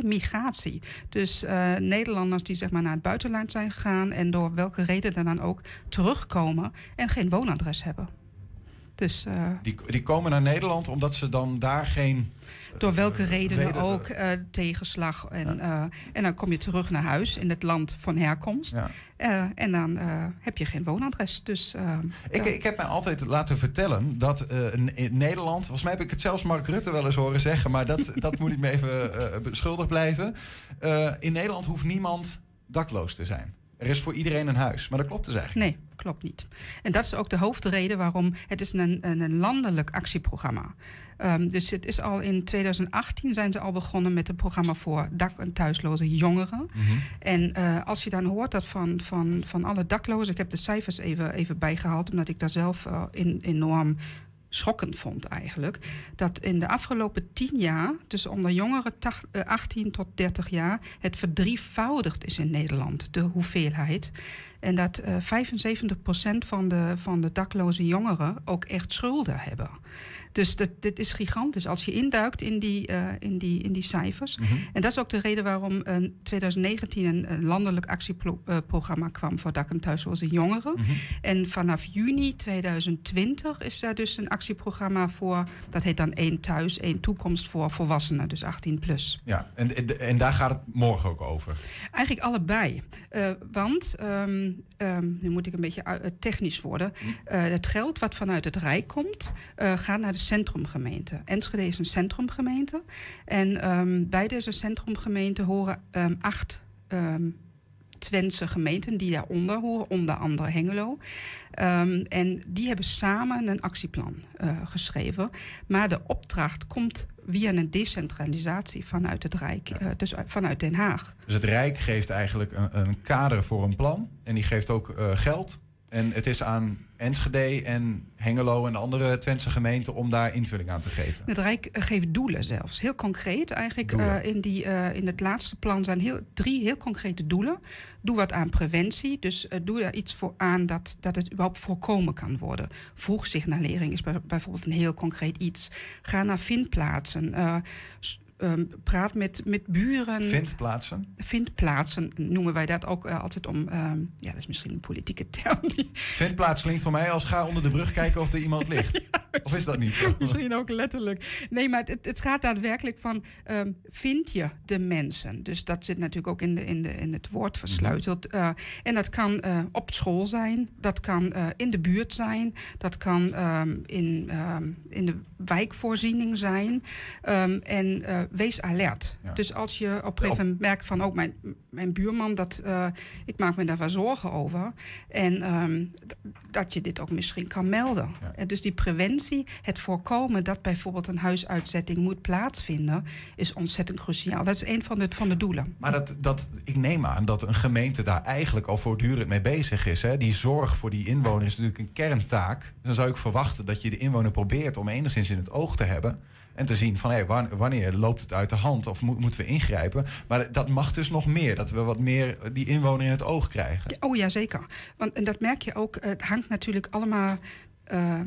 remigratie. Dus Nederlanders die zeg maar naar het buitenland zijn gegaan en door welke reden dan ook terugkomen en geen woonadres hebben. Dus, die, die komen naar Nederland omdat ze dan daar geen door welke redenen ook, uh, tegenslag. En, en dan kom je terug naar huis in het land van herkomst. Ja. En dan heb je geen woonadres. Dus, ik, ik heb mij altijd laten vertellen dat in Nederland, volgens mij heb ik het zelfs Mark Rutte wel eens horen zeggen, maar dat, dat moet ik me even beschuldigd blijven. in Nederland hoeft niemand dakloos te zijn. Er is voor iedereen een huis, maar dat klopt dus eigenlijk nee, klopt niet. En dat is ook de hoofdreden waarom het is een, een landelijk actieprogramma Um, dus het is al in 2018 zijn ze al begonnen met een programma voor dak- en thuisloze jongeren. Mm -hmm. En uh, als je dan hoort dat van, van, van alle daklozen, ik heb de cijfers even, even bijgehaald, omdat ik daar zelf uh, in, enorm schokkend vond eigenlijk. Dat in de afgelopen tien jaar, dus onder jongeren 18 tot 30 jaar, het verdrievoudigd is in Nederland, de hoeveelheid. En dat uh, 75% van de, van de dakloze jongeren ook echt schulden hebben. Dus dat, dit is gigantisch als je induikt in die, uh, in die, in die cijfers. Mm -hmm. En dat is ook de reden waarom in uh, 2019 een, een, landelijk actieprogramma kwam voor dak- en thuisloze jongeren. Mm -hmm. En vanaf juni 2020 is daar dus een actieprogramma voor, dat heet dan één thuis, één toekomst voor volwassenen, dus 18 plus. Ja, en, en daar gaat het morgen ook over? Eigenlijk allebei. Uh, want, um, um, nu moet ik een beetje technisch worden, mm. het geld wat vanuit het Rijk komt, gaat naar de centrumgemeente. Enschede is een centrumgemeente. En um, bij deze centrumgemeente horen um, acht Twentse gemeenten die daaronder horen, onder andere Hengelo. en die hebben samen een actieplan uh, geschreven. Maar de opdracht komt via een decentralisatie vanuit het Rijk, uh, dus vanuit Den Haag. Dus het Rijk geeft eigenlijk een, een kader voor een plan en die geeft ook uh, geld. En het is aan Enschede en Hengelo en andere Twentse gemeenten om daar invulling aan te geven. Het Rijk geeft doelen zelfs. Heel concreet eigenlijk. Uh, in, die, uh, in het laatste plan zijn heel, drie heel concrete doelen. Doe wat aan preventie. Dus uh, doe daar iets voor aan dat, dat het überhaupt voorkomen kan worden. Vroegsignalering is bijvoorbeeld een heel concreet iets. Ga naar vindplaatsen. Um, praat met, met buren. Vindplaatsen? Vindplaatsen noemen wij dat ook uh, altijd om. Um, ja, dat is misschien een politieke term. Vindplaats klinkt voor mij als ga onder de brug kijken of er iemand ligt. ja, of is dat niet zo? Misschien ook letterlijk. Nee, maar het, het gaat daadwerkelijk van. Um, vind je de mensen? Dus dat zit natuurlijk ook in, de, in, de, in het woord versleuteld. Uh, en dat kan uh, op school zijn, dat kan in de buurt zijn, dat kan in, in de wijkvoorziening zijn. en wees alert. Ja. Dus als je op een gegeven moment merkt van ook oh, mijn, mijn buurman, dat, ik maak me daar wel zorgen over. En dat je dit ook misschien kan melden. Ja. En dus die preventie, het voorkomen dat bijvoorbeeld een huisuitzetting moet plaatsvinden, is ontzettend cruciaal. Dat is een van de, van de doelen. Maar dat, dat, ik neem aan dat een gemeente daar eigenlijk al voortdurend mee bezig is. Hè? Die zorg voor die inwoner is natuurlijk een kerntaak. Dan zou ik verwachten dat je de inwoner probeert om enigszins in het oog te hebben. En te zien van hey, wanneer loopt het uit de hand of moeten we ingrijpen. Maar dat mag dus nog meer. Dat we wat meer die inwoner in het oog krijgen. Oh ja, zeker. Want en dat merk je ook. Het hangt natuurlijk allemaal. Uh,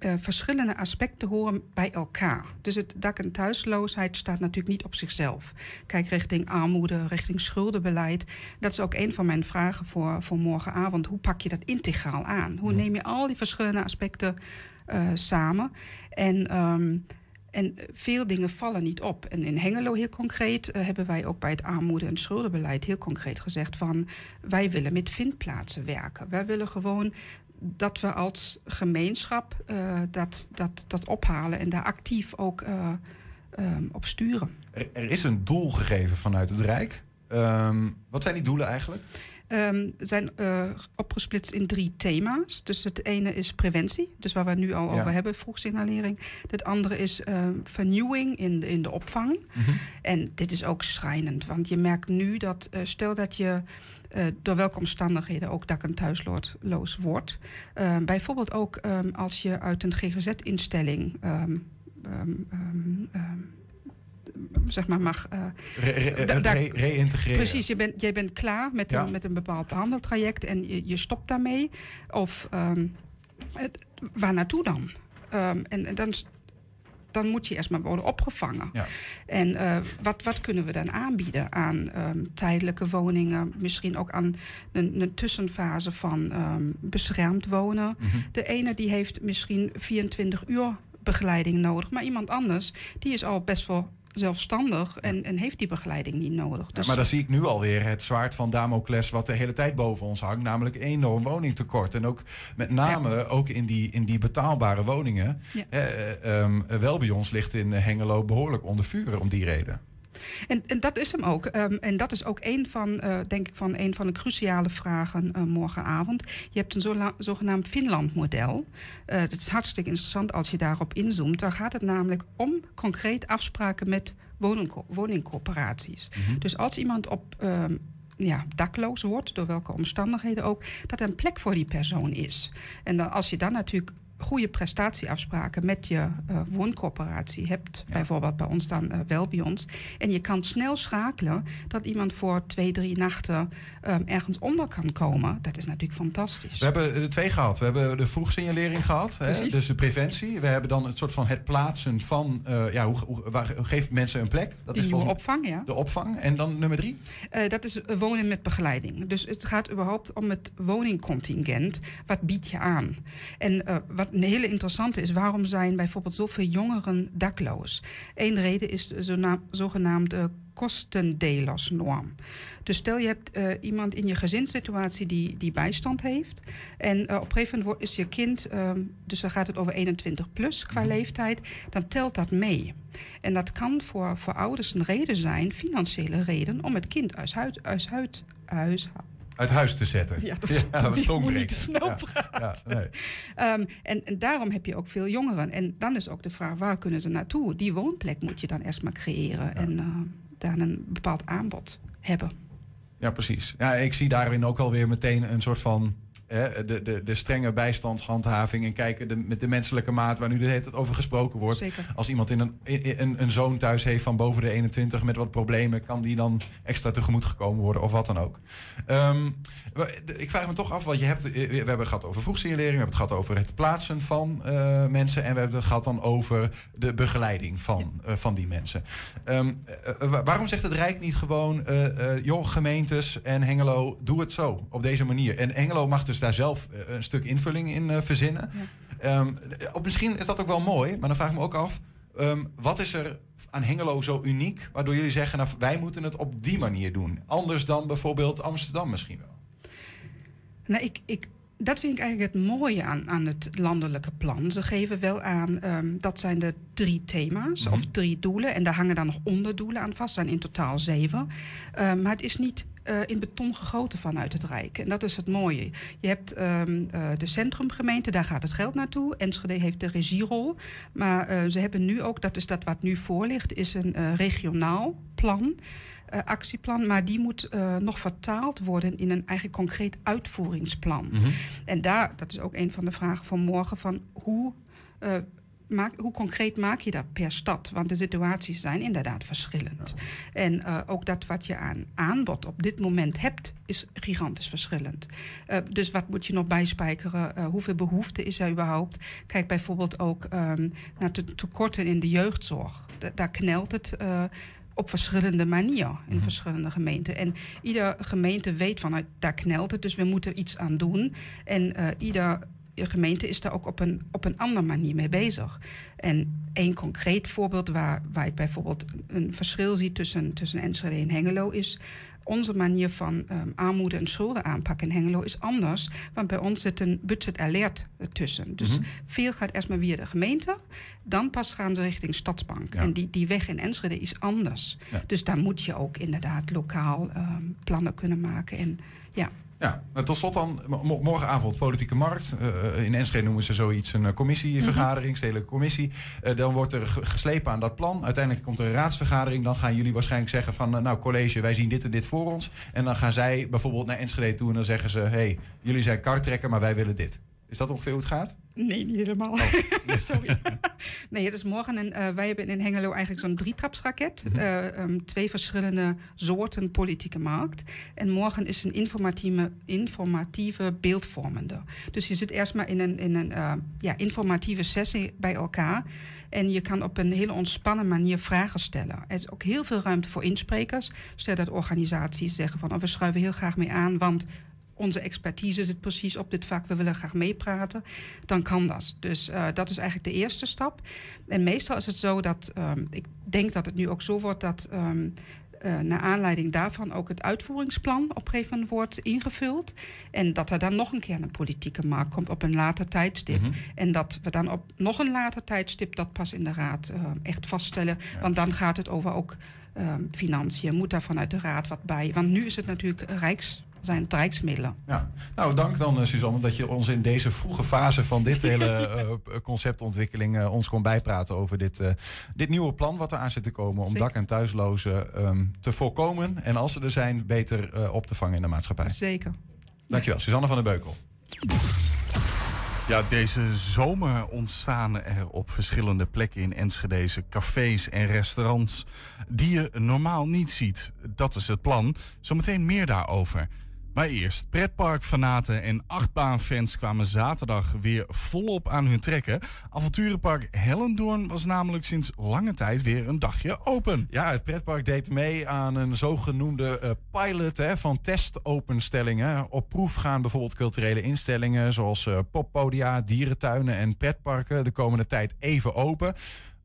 uh, verschillende aspecten horen bij elkaar. Dus het dak- en thuisloosheid staat natuurlijk niet op zichzelf. Kijk richting armoede, richting schuldenbeleid. Dat is ook een van mijn vragen voor, voor morgenavond. Hoe pak je dat integraal aan? Hoe neem je al die verschillende aspecten uh, samen? En um, en veel dingen vallen niet op. En in Hengelo heel concreet hebben wij ook bij het armoede- en schuldenbeleid heel concreet gezegd van wij willen met vindplaatsen werken. Wij willen gewoon dat we als gemeenschap uh, dat, dat, dat ophalen en daar actief ook uh, um, op sturen. Er, er, is een doel gegeven vanuit het Rijk. Um, wat zijn die doelen eigenlijk? Um, zijn uh, opgesplitst in drie thema's. Dus het ene is preventie, dus waar we nu al ja. over hebben, vroegsignalering. Het andere is uh, vernieuwing in de, in de opvang. Mm -hmm. En dit is ook schrijnend, want je merkt nu dat, uh, stel dat je uh, door welke omstandigheden ook dak- en thuisloos wordt. Uh, bijvoorbeeld ook um, als je uit een GGZ-instelling. Um, um, zeg maar mag... Uh, Reïntegreren. Re, re precies, je bent, jij bent klaar met, ja. een, met een bepaald behandeltraject en je, je stopt daarmee. Of um, het, waar naartoe dan? Um, en, en dan dan moet je eerst maar worden opgevangen. Ja. En uh, wat, wat kunnen we dan aanbieden aan um, tijdelijke woningen, misschien ook aan een, een tussenfase van um, beschermd wonen. Mhm. De ene die heeft misschien 24 uur begeleiding nodig, maar iemand anders die is al best wel zelfstandig en, en heeft die begeleiding niet nodig. Ja, Dus maar dan zie ik nu alweer het zwaard van Damocles wat de hele tijd boven ons hangt, namelijk enorm woningtekort. En ook met name ook in die, in die betaalbare woningen. Ja. Eh, ehm, wel bij ons ligt in Hengelo behoorlijk onder vuur om die reden. En, en dat is hem ook. Ehm, en dat is ook een van, eh, denk ik, van een van de cruciale vragen eh, morgenavond. Je hebt een zogenaamd Finland-model. Eh, dat is hartstikke interessant als je daarop inzoomt. Daar gaat het namelijk om concreet afspraken met woningco- woningcorporaties. Dus als iemand op ehm, ja, dakloos wordt, door welke omstandigheden ook, dat er een plek voor die persoon is. En dan, als je dan natuurlijk goede prestatieafspraken met je eh, wooncorporatie hebt, Ja. bijvoorbeeld bij ons dan eh, wel bij ons, en je kan snel schakelen dat iemand voor twee, drie nachten ehm, ergens onder kan komen, dat is natuurlijk fantastisch. We hebben er twee gehad. We hebben de vroegsignalering gehad, hè, dus de preventie. We hebben dan het soort van het plaatsen van, eh, ja, hoe, hoe, waar, hoe geeft mensen een plek? Dat die is volgens opvang, ja. de opvang. En dan nummer drie? Dat is wonen met begeleiding. Dus het gaat überhaupt om het woningcontingent. Wat bied je aan? En eh, wat een hele interessante is, waarom zijn bijvoorbeeld zoveel jongeren dakloos? Eén reden is de zogenaamde kostendelersnorm. Dus stel je hebt eh, iemand in je gezinssituatie die, die bijstand heeft. En eh, op een gegeven moment is je kind, ehm, dus dan gaat het over 21 plus qua Mhm. leeftijd, dan telt dat mee. En dat kan voor, voor ouders een reden zijn, financiële reden, om het kind uit huis, uit huis, huis Uit huis te zetten. ja, dat is Ja, niet, moet te snel praten. Ja, nee. Ehm, en, en daarom heb je ook veel jongeren. En dan is ook de vraag, waar kunnen ze naartoe? Die woonplek moet je dan eerst maar creëren. En eh, daar een bepaald aanbod hebben. Ja, precies. Ja, ik zie daarin ook alweer meteen een soort van hè, de, de, de strenge bijstandshandhaving en kijken de, met de menselijke maat waar nu de hele tijd over gesproken wordt. Zeker. Als iemand in een, in- een, een zoon thuis heeft van boven de 21 met wat problemen, kan die dan extra tegemoet gekomen worden of wat dan ook. Ehm, ik vraag me toch af, wat je hebt, eh, we hebben het gehad over vroegsignalering, we hebben het gehad over het plaatsen van eh, mensen en we hebben het gehad dan over de begeleiding van, eh, van die mensen. Ehm, eh, eh, wa- waarom zegt het Rijk niet gewoon, joh, gemeentes en Hengelo, doe het zo, op deze manier. En Hengelo mag dus daar zelf eh, een stuk invulling in eh, verzinnen. Ehm, eh, op, misschien is dat ook wel mooi, maar dan vraag ik me ook af, ehm, wat is er aan Hengelo zo uniek, waardoor jullie zeggen, nou, wij moeten het op die manier doen. Anders dan bijvoorbeeld Amsterdam misschien wel. Nou, ik, ik, dat vind ik eigenlijk het mooie aan, aan het landelijke plan. Ze geven wel aan, ehm, dat zijn de drie thema's Mhm. of drie doelen. En daar hangen dan nog onderdoelen aan vast, zijn in totaal zeven. Ehm, maar het is niet eh, in beton gegoten vanuit het Rijk. En dat is het mooie. Je hebt ehm, eh, de centrumgemeente, daar gaat het geld naartoe. Enschede heeft de regierol. Maar eh, ze hebben nu ook, dat is dat wat nu voor ligt, is een regionaal plan. actieplan, maar die moet nog vertaald worden in een eigen concreet uitvoeringsplan. Mhm. En daar, dat is ook een van de vragen van morgen, van hoe, maak, hoe concreet maak je dat per stad? Want de situaties zijn inderdaad verschillend. En eh, ook dat wat je aan aanbod op dit moment hebt, is gigantisch verschillend. Eh, dus wat moet je nog bijspijkeren? Eh, hoeveel behoefte is er überhaupt? Kijk bijvoorbeeld ook ehm, naar de tekorten in de jeugdzorg. Da- daar knelt het. op verschillende manieren in Mhm. verschillende gemeenten. En ieder gemeente weet van, nou, daar knelt het, dus we moeten iets aan doen. En ieder gemeente is daar ook op een, op een andere manier mee bezig. En één concreet voorbeeld waar, waar ik bijvoorbeeld een verschil zie tussen, tussen Enschede en Hengelo is... Onze manier van ehm, armoede en schulden aanpakken in Hengelo is anders. Want bij ons zit een budget alert tussen. Dus Mhm. veel gaat eerst maar via de gemeente. Dan pas gaan ze richting Stadsbank. Ja. En die, die weg in Enschede is anders. Ja. Dus daar moet je ook inderdaad lokaal ehm, plannen kunnen maken. En ja, Ja, tot slot dan, mo- morgenavond politieke markt. Eh, in Enschede noemen ze zoiets een eh, commissievergadering, stedelijke commissie. Eh, dan wordt er ge- geslepen aan dat plan. Uiteindelijk komt er een raadsvergadering. Dan gaan jullie waarschijnlijk zeggen van, eh, nou college, wij zien dit en dit voor ons. En dan gaan zij bijvoorbeeld naar Enschede toe en dan zeggen ze, hey, jullie zijn karttrekker, maar wij willen dit. Is dat ongeveer hoe het gaat? nee, niet helemaal. Sorry. nee, het is morgen. En, uh, wij hebben in Hengelo eigenlijk zo'n drietrapsraket. Mm -hmm. um, twee verschillende soorten politieke markt. En morgen is een informatieve, informatieve beeldvormende. Dus je zit eerst maar in een, in een uh, ja, informatieve sessie bij elkaar. En je kan op een hele ontspannen manier vragen stellen. Er is ook heel veel ruimte voor insprekers. Stel dat organisaties zeggen van... Oh, we schuiven heel graag mee aan, want onze expertise zit precies op dit vak, we willen graag meepraten, dan kan dat. Dus uh, dat is eigenlijk de eerste stap. En meestal is het zo dat, um, ik denk dat het nu ook zo wordt dat um, uh, naar aanleiding daarvan ook het uitvoeringsplan op een gegeven moment wordt ingevuld. En dat er dan nog een keer een politieke markt komt op een later tijdstip. Mhm. En dat we dan op nog een later tijdstip dat pas in de raad uh, echt vaststellen. Want dan gaat het over ook um, financiën. Moet daar vanuit de raad wat bij? Want nu is het natuurlijk rijks zijn rijksmiddelen. Ja. Nou, dank dan, uh, Suzanne, dat je ons in deze vroege fase van dit hele uh, conceptontwikkeling uh, ons kon bijpraten over dit, dit nieuwe plan wat er aan zit te komen om Zeker. dak- en thuislozen um, te voorkomen. En als ze er zijn, beter op te vangen in de maatschappij. Zeker. Dankjewel, Suzanne van der Beukel. Ja, deze zomer ontstaan er op verschillende plekken in Enschedeze cafés en restaurants die je normaal niet ziet. Dat is het plan. Zometeen meer daarover. Maar eerst, pretparkfanaten en achtbaanfans kwamen zaterdag weer volop aan hun trekken. Avonturenpark Hellendoorn was namelijk sinds lange tijd weer een dagje open. Ja, het pretpark deed mee aan een zogenoemde uh, pilot hè, van testopenstellingen. Op proef gaan bijvoorbeeld culturele instellingen zoals uh, poppodia, dierentuinen en pretparken de komende tijd even open.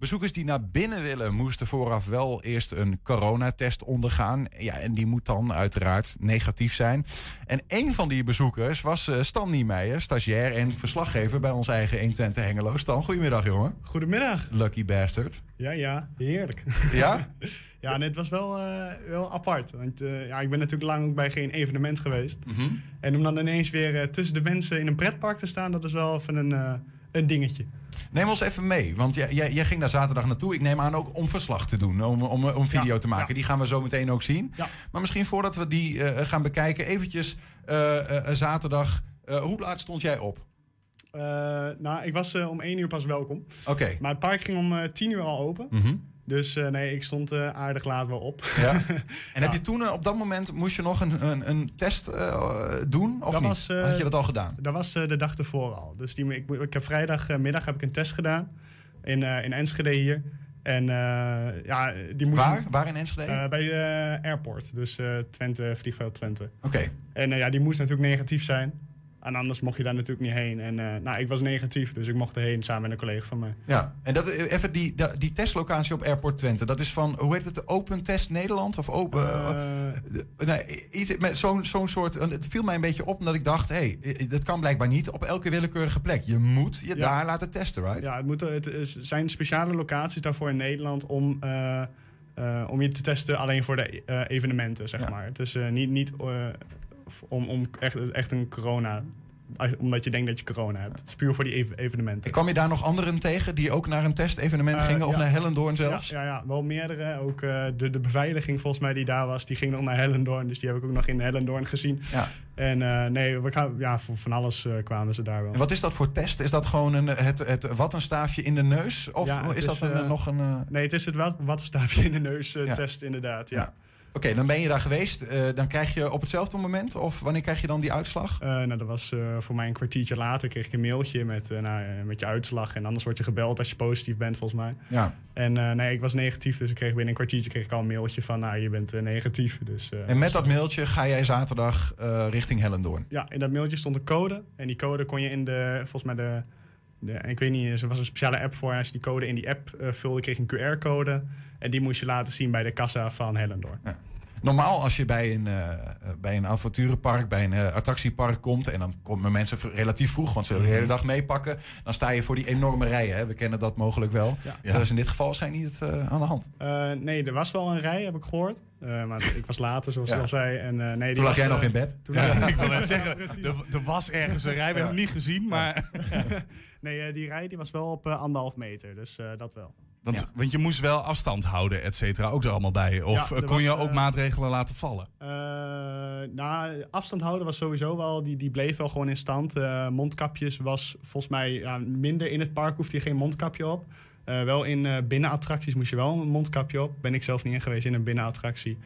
Bezoekers die naar binnen willen, moesten vooraf wel eerst een coronatest ondergaan. Ja, en die moet dan uiteraard negatief zijn. En een van die bezoekers was uh, Stan Niemeyer, stagiair en verslaggever bij ons eigen 120 Hengelo. Stan, goedemiddag jongen. Goedemiddag. Lucky bastard. Ja, ja, heerlijk. Ja? ja, en het was wel, uh, wel apart. Want uh, ja, ik ben natuurlijk lang ook bij geen evenement geweest. Mm -hmm. En om dan ineens weer tussen de mensen in een pretpark te staan, dat is wel even een, een dingetje. Neem ons even mee, want jij, jij, jij, ging daar zaterdag naartoe. Ik neem aan ook om verslag te doen, om, om, om video ja, te maken. Ja. Die gaan we zo meteen ook zien. Ja. Maar misschien voordat we die uh, gaan bekijken, eventjes uh, uh, zaterdag. hoe laat stond jij op? Nou, ik was om één uur pas welkom. Oké. Okay. Maar het park ging om tien uur al open. Mm -hmm. Dus uh, nee, ik stond uh, aardig laat wel op. Ja. En ja. heb je toen, uh, op dat moment, moest je nog een, een, een test doen? Of dat niet? Was, Had je dat al gedaan? Dat was de dag ervoor al. Dus die, ik, ik heb vrijdagmiddag heb ik een test gedaan. In, in Enschede hier. En ja, die moest... Waar? Waar in Enschede? bij de airport. Dus Twente, vliegveld Twente. Oké. Okay. En ja, die moest natuurlijk negatief zijn. En anders mocht je daar natuurlijk niet heen. En uh, nou, ik was negatief, dus ik mocht erheen samen met een collega van mij. Ja, en dat, even die, die testlocatie op Airport Twente. Dat is van, hoe heet het, Open Test Nederland? Of open, uh, nee, zo'n zo'n soort, het viel mij een beetje op omdat ik dacht... hé, hey, dat kan blijkbaar niet op elke willekeurige plek. Je moet je ja. daar laten testen, right? Ja, het, moet, het is, zijn speciale locaties daarvoor in Nederland om... Uh, om je te testen alleen voor de evenementen, zeg ja. maar. Het is niet, niet om, om echt, echt een corona omdat je denkt dat je corona hebt. Het is puur voor die ev evenementen. En kwam je daar nog anderen tegen die ook naar een testevenement uh, gingen? Of ja. naar Hellendoorn zelfs? Ja, ja, ja wel meerdere. Ook uh, de, de beveiliging volgens mij die daar was, die ging nog naar Hellendoorn. Dus die heb ik ook nog in Hellendoorn gezien. Ja. En uh, nee, we gaan, ja, voor van alles kwamen ze daar wel. En wat is dat voor test? Is dat gewoon een, het, het wattenstaafje in de neus? Of ja, is, is, dat een, nog een... Nee, het is het wattenstaafje in de neus test inderdaad, ja. Oké, okay, dan ben je daar geweest. Uh, dan krijg je op hetzelfde moment, of wanneer krijg je dan die uitslag? Uh, nou, dat was uh, voor mij een kwartiertje later. Kreeg ik een mailtje met, nou, met je uitslag. En anders word je gebeld als je positief bent, volgens mij. Ja. En nee, ik was negatief, dus ik kreeg binnen een kwartiertje kreeg ik al een mailtje van, nou, je bent negatief. Dus, en met dat mailtje ga jij zaterdag richting Hellendoorn? Ja, in dat mailtje stond een code. En die code kon je in de, volgens mij de... De, ik weet niet, er was een speciale app voor. Als je die code in die app vulde, kreeg je een QR-code. En die moest je laten zien bij de kassa van Hellendoorn. Ja. Normaal als je bij een, uh, bij een avonturenpark, bij een uh, attractiepark komt... en dan komen mensen relatief vroeg, want ze willen de hele dag meepakken... dan sta je voor die enorme rijen. Hè? We kennen dat mogelijk wel. Ja. Ja. Dat is in dit geval waarschijnlijk niet uh, aan de hand. nee, er was wel een rij, heb ik gehoord. maar ik was later, zoals je al zei. En, nee, toen lag jij nog in bed? Toen ja. ik wil net zeggen, er, er, was ergens een rij. We hebben hem niet gezien, maar... nee, die rij die was wel op anderhalf meter, dus dat wel. Want, ja. want je moest wel afstand houden, et cetera, ook er allemaal bij. Of ja, kon was, je ook uh, maatregelen laten vallen? Uh, nou, afstand houden was sowieso wel, die, die bleef wel gewoon in stand. Uh, mondkapjes was volgens mij ja, minder in het park, hoefde je geen mondkapje op. Uh, wel in uh, binnenattracties moest je wel een mondkapje op. Ben ik zelf niet in geweest in een binnenattractie.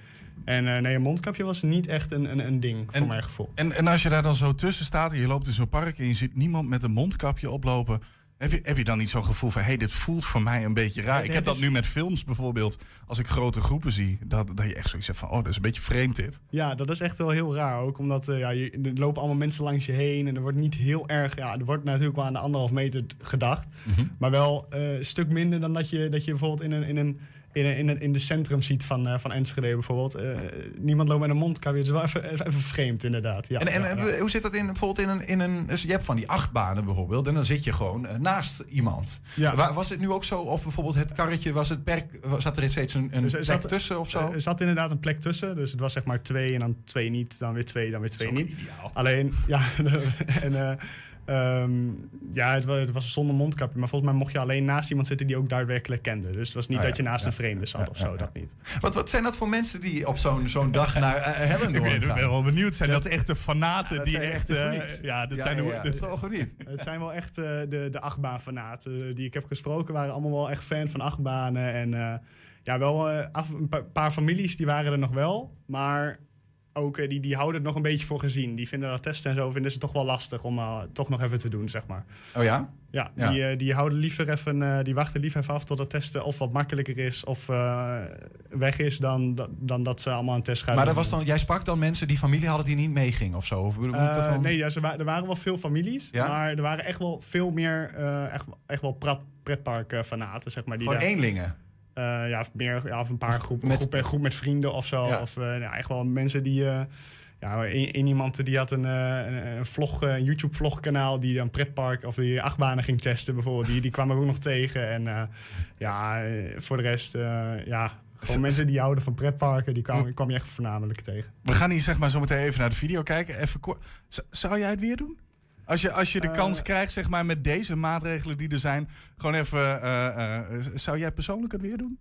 En nee, een mondkapje was niet echt een, een, een ding, voor mijn gevoel. En, en als je daar dan zo tussen staat en je loopt in zo'n park... en je ziet niemand met een mondkapje oplopen... Heb je, heb je dan niet zo'n gevoel van, hé, hey, dit voelt voor mij een beetje raar? ik heb dat nu met films bijvoorbeeld, als ik grote groepen zie, dat, dat je echt zoiets hebt van, oh, dat is een beetje vreemd dit. Ja, dat is echt wel heel raar ook, omdat uh, ja, je, er lopen allemaal mensen langs je heen en er wordt niet heel erg, ja, er wordt natuurlijk wel aan de anderhalf meter gedacht, mhm. maar wel uh, een stuk minder dan dat je, dat je bijvoorbeeld in een, in een in, in, in de centrum ziet van, uh, van Enschede bijvoorbeeld. Uh, niemand loopt met een mondkapje. Het is wel even, even, vreemd, inderdaad. Ja, en en ja, hoe zit dat in, bijvoorbeeld in een, in een... Dus je hebt van die achtbanen bijvoorbeeld. En dan zit je gewoon uh, naast iemand. Ja. Was het nu ook zo? Of bijvoorbeeld het karretje, was het per, zat er steeds een, een dus plek tussen of zo? Er zat inderdaad een plek tussen. Dus het was zeg maar twee en dan twee niet. Dan weer twee, dan weer twee niet. Alleen, ja... en, Um, ja, het was, het was zonder mondkapje. Maar volgens mij mocht je alleen naast iemand zitten die ook daadwerkelijk kende. Dus het was niet oh dat je naast een vreemde zat of zo, dat niet. Wat, wat zijn dat voor mensen die op zo'n zo'n dag naar uh, Hellendoorn gaan? Ik ben wel benieuwd. Zijn dat echte fanaten die echt... Uh, ja, dat zijn ja, toch niet? Het zijn wel echt uh, de, de achtbaanfanaten die ik heb gesproken. waren allemaal wel echt fan van achtbanen. En ja, wel af, een paar families die waren er nog wel. Maar ook, eh, die, die houden het nog een beetje voor gezien. Die vinden dat testen en zo vinden ze toch wel lastig om uh, toch nog even te doen, zeg maar. Oh ja? Ja, Die, uh, die houden liever even, uh, die wachten liever even af tot het testen of wat makkelijker is of weg is dan, dan dat ze allemaal een test gaan Maar dat was dan, jij sprak dan mensen die familie hadden die niet meegingen of zo? Of, dan... Nee, ja, ze wa er waren wel veel families, ja? maar er waren echt wel veel meer echt, echt wel pretpark-fanaten, zeg maar. Die Gewoon eenlingen? Uh, ja, meer, ja, of een paar groepen, met, groep, groep met vrienden of zo. Of uh, ja, echt wel mensen die. Uh, ja, in iemand die had een, een, een vlog, een YouTube-vlogkanaal die dan pretpark of die achtbanen ging testen bijvoorbeeld. Die, die kwam er ook nog tegen. En ja, voor de rest, ja, gewoon mensen die houden van pretparken, die kwam, kwam je echt voornamelijk tegen. We gaan hier zeg maar zo meteen even naar de video kijken. Even kort. Zou jij het weer doen? Als je, als je de kans krijgt, zeg maar, met deze maatregelen die er zijn, gewoon even. Uh, zou jij persoonlijk het weer doen?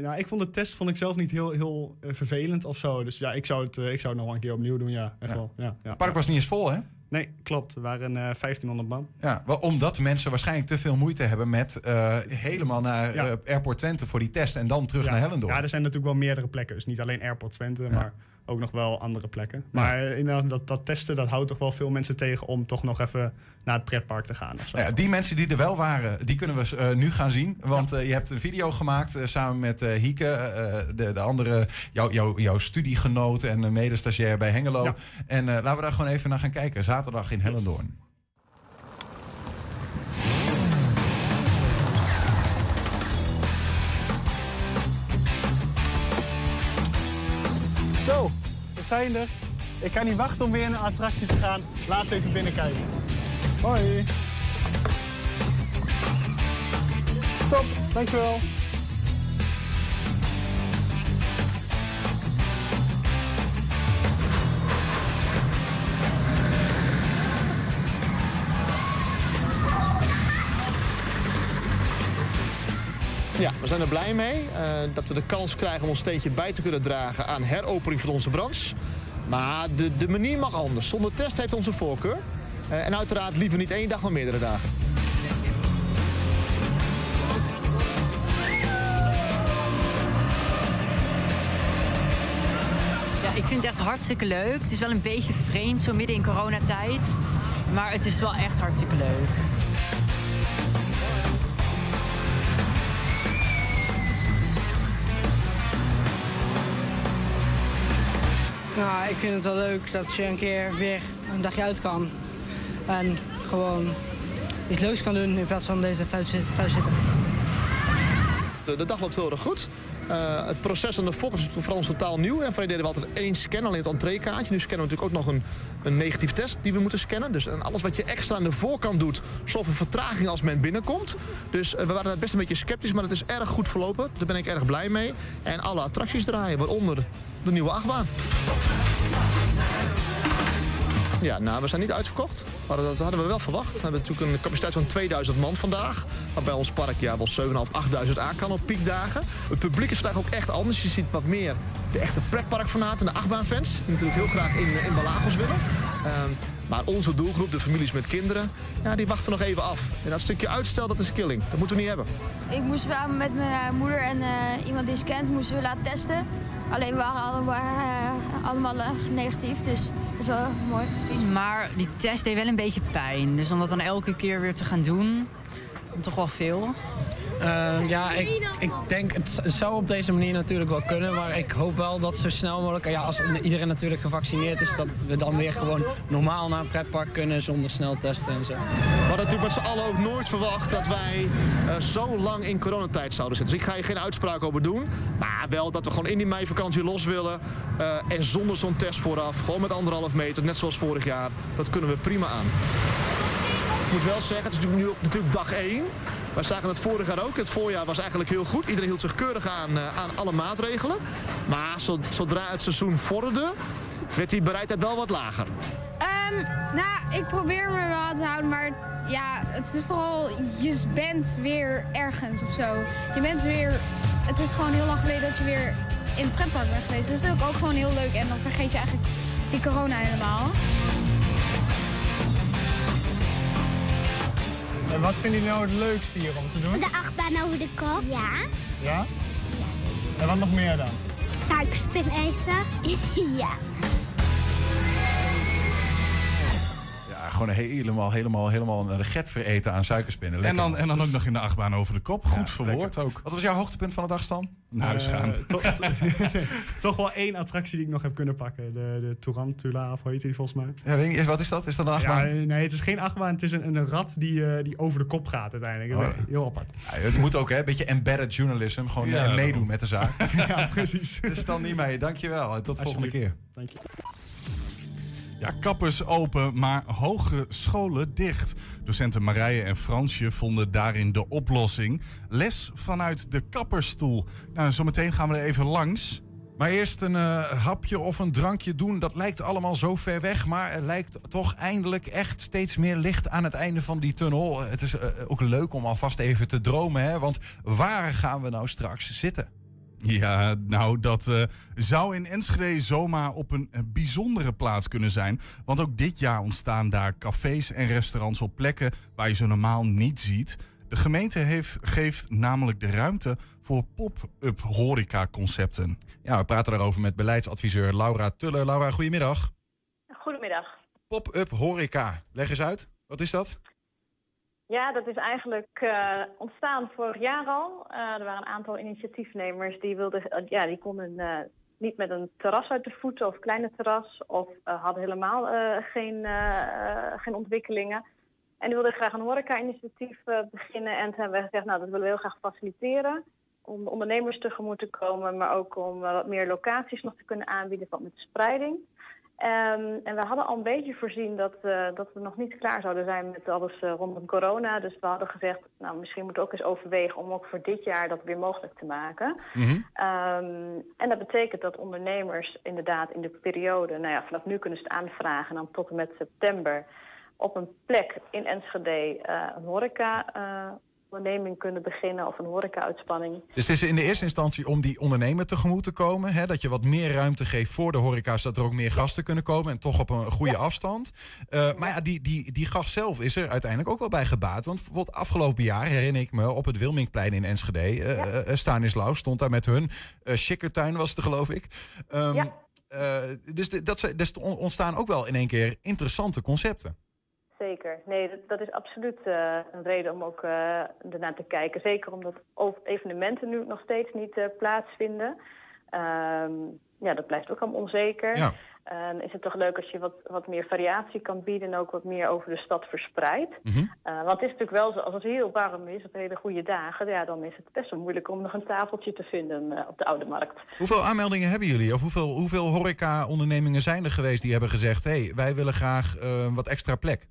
nou, ik vond de test vond ik zelf niet heel, heel vervelend of zo. Dus ja, ik zou het, ik zou het nog wel een keer opnieuw doen. Ja, echt Wel, ja, ja. Het park was niet eens vol, hè? Nee, klopt. Er waren 1500 man. Ja, omdat mensen waarschijnlijk te veel moeite hebben met helemaal naar Airport Twente voor die test en dan terug naar Hellendoorn. Ja, er zijn natuurlijk wel meerdere plekken. Dus niet alleen Airport Twente, maar ook nog wel andere plekken. Maar inderdaad, dat, dat testen, dat houdt toch wel veel mensen tegen om toch nog even naar het pretpark te gaan. Ja, die mensen die er wel waren, die kunnen we uh, nu gaan zien. Want uh, je hebt een video gemaakt uh, samen met Hieke, de, de andere, jouw jou, jouw studiegenoot en medestagiair bij Hengelo. En laten we daar gewoon even naar gaan kijken. Zaterdag in Hellendoorn. Zo, we zijn er. Ik kan niet wachten om weer naar een attractie te gaan. Laten we even binnenkijken. Hoi. Top, dankjewel. Ja, we zijn er blij mee uh, dat we de kans krijgen om ons steentje bij te kunnen dragen aan heropening van onze branche. Maar de, de manier mag anders. Zonder test heeft onze voorkeur. Uh, en uiteraard liever niet één dag, maar meerdere dagen. Ja, ik vind het echt hartstikke leuk. Het is wel een beetje vreemd zo midden in coronatijd. Maar het is wel echt hartstikke leuk. Nou, ik vind het wel leuk dat je een keer weer een dagje uit kan. En gewoon iets leuks kan doen in plaats van deze thuis, zitten. De, dag loopt heel erg goed. Uh, het proces aan de focus is voor ons totaal nieuw. En voorheen deden we altijd één scan, alleen het entreekaartje. Nu scannen we natuurlijk ook nog een, een negatief test die we moeten scannen. Dus alles wat je extra aan de voorkant doet, zorgt voor vertraging als men binnenkomt. Dus uh, we waren best een beetje sceptisch, maar het is erg goed verlopen. Daar ben ik erg blij mee. En alle attracties draaien, waaronder de nieuwe achtbaan. Ja, nou, we zijn niet uitverkocht. Maar dat hadden we wel verwacht. We hebben natuurlijk een capaciteit van 2000 man vandaag. Maar bij ons park ja, wel 7.500, 8.000 aan kan op piekdagen. Het publiek is vandaag ook echt anders. Je ziet wat meer de echte pretparkfanaten, de achtbaanfans... die natuurlijk heel graag in, in Balagos willen. Ehm, maar onze doelgroep, de families met kinderen, ja, die wachten nog even af. En dat stukje uitstel, dat is killing. Dat moeten we niet hebben. Ik moest samen met mijn moeder en uh, iemand die ze kent, moesten we laten testen. Alleen we waren allemaal, uh, allemaal uh, negatief, dus dat is wel mooi. Maar die test deed wel een beetje pijn. Dus om dat dan elke keer weer te gaan doen, toch wel veel. Uh, ja, ik, ik denk het zou op deze manier natuurlijk wel kunnen. Maar ik hoop wel dat zo snel mogelijk, ja, als iedereen natuurlijk gevaccineerd is, dat we dan weer gewoon normaal naar een pretpark kunnen zonder snel testen en zo. We hadden natuurlijk met z'n allen ook nooit verwacht dat wij uh, zo lang in coronatijd zouden zitten. Dus ik ga hier geen uitspraak over doen. Maar wel dat we gewoon in die meivakantie los willen. Uh, en zonder zo'n test vooraf, gewoon met anderhalf meter, net zoals vorig jaar. Dat kunnen we prima aan. Ik moet wel zeggen, het is nu natuurlijk dag 1. Wij zagen het vorig jaar ook. Het voorjaar was eigenlijk heel goed. Iedereen hield zich keurig aan, uh, aan alle maatregelen. Maar zodra het seizoen vorderde, werd die bereidheid wel wat lager. Um, nou, ik probeer me wel te houden, maar ja, het is vooral, je bent weer ergens of zo. Je bent weer, het is gewoon heel lang geleden dat je weer in het pretpark bent geweest. Dus dat is ook gewoon heel leuk en dan vergeet je eigenlijk die corona helemaal. En wat vinden jullie nou het leukste hier om te doen? De achtbaan over de kop. Ja. Ja? En wat nog meer dan? Suikerspin eten. ja. Gewoon helemaal, helemaal, helemaal een reget vereten aan suikerspinnen. En dan, en dan ook nog in de achtbaan over de kop. Goed ja, verwoord ook. Wat was jouw hoogtepunt van de dag, Stan? Naar huis gaan. Uh, toch, toch wel één attractie die ik nog heb kunnen pakken. De, de Turantula, of hoe heet die volgens mij? Ja, weet je, wat is dat? Is dat een achtbaan? Ja, nee, het is geen achtbaan. Het is een, een rat die, uh, die over de kop gaat uiteindelijk. Oh. Heel apart. Ja, het moet ook, hè? Een beetje embedded journalism. Gewoon ja, uh, meedoen met de zaak. ja, precies. Dus Stan niet mee. Dankjewel. Tot de volgende keer. Dank je. Ja, kappers open, maar hogescholen dicht. Docenten Marije en Fransje vonden daarin de oplossing. Les vanuit de kapperstoel. Nou, zometeen gaan we er even langs. Maar eerst een uh, hapje of een drankje doen, dat lijkt allemaal zo ver weg. Maar er lijkt toch eindelijk echt steeds meer licht aan het einde van die tunnel. Het is uh, ook leuk om alvast even te dromen, hè? Want waar gaan we nou straks zitten? Ja, nou, dat uh, zou in Enschede zomaar op een uh, bijzondere plaats kunnen zijn. Want ook dit jaar ontstaan daar cafés en restaurants op plekken waar je ze normaal niet ziet. De gemeente heeft, geeft namelijk de ruimte voor pop-up horeca-concepten. Ja, we praten daarover met beleidsadviseur Laura Tuller. Laura, goedemiddag. Goedemiddag. Pop-up horeca, leg eens uit. Wat is dat? Ja, dat is eigenlijk uh, ontstaan vorig jaar al. Uh, er waren een aantal initiatiefnemers die, wilden, uh, ja, die konden niet met een terras uit de voeten of kleine terras of hadden helemaal geen, geen ontwikkelingen. En die wilden graag een horeca-initiatief beginnen en toen hebben we gezegd, nou dat willen we heel graag faciliteren. Om de ondernemers tegemoet te komen, maar ook om wat meer locaties nog te kunnen aanbieden, wat met spreiding. Um, en we hadden al een beetje voorzien dat, uh, dat we nog niet klaar zouden zijn met alles uh, rondom corona. Dus we hadden gezegd, nou misschien moeten we ook eens overwegen om ook voor dit jaar dat weer mogelijk te maken. Mm -hmm. um, en dat betekent dat ondernemers inderdaad in de periode, nou ja, vanaf nu kunnen ze het aanvragen en dan tot en met september op een plek in Enschede uh, een horeca onderneming kunnen beginnen of een horeca-uitspanning. Dus het is in de eerste instantie om die ondernemer tegemoet te komen. Hè, dat je wat meer ruimte geeft voor de horeca, zodat er ook meer gasten kunnen komen. En toch op een goede ja. afstand. Uh, maar ja, die, die, die gast zelf is er uiteindelijk ook wel bij gebaat. Want bijvoorbeeld afgelopen jaar herinner ik me op het Wilmingplein in Enschede. Uh, ja. uh, Stanislaus stond daar met hun. Schikkertuin was het geloof ik. Um, ja. dus dat, dus ontstaan ook wel in één keer interessante concepten. Zeker. Nee, dat, dat is absoluut uh, een reden om ook uh, ernaar te kijken. Zeker omdat evenementen nu nog steeds niet uh, plaatsvinden. Um, ja, dat blijft ook allemaal onzeker. Ja. Um, is het toch leuk als je wat, wat meer variatie kan bieden en ook wat meer over de stad verspreidt. Mm -hmm. want het is natuurlijk wel zo, als het heel warm is op hele goede dagen, ja, dan is het best wel moeilijk om nog een tafeltje te vinden op de Oude Markt. Hoeveel aanmeldingen hebben jullie? Of hoeveel, hoeveel horeca-ondernemingen zijn er geweest die hebben gezegd, hé, hey, wij willen graag wat extra plek?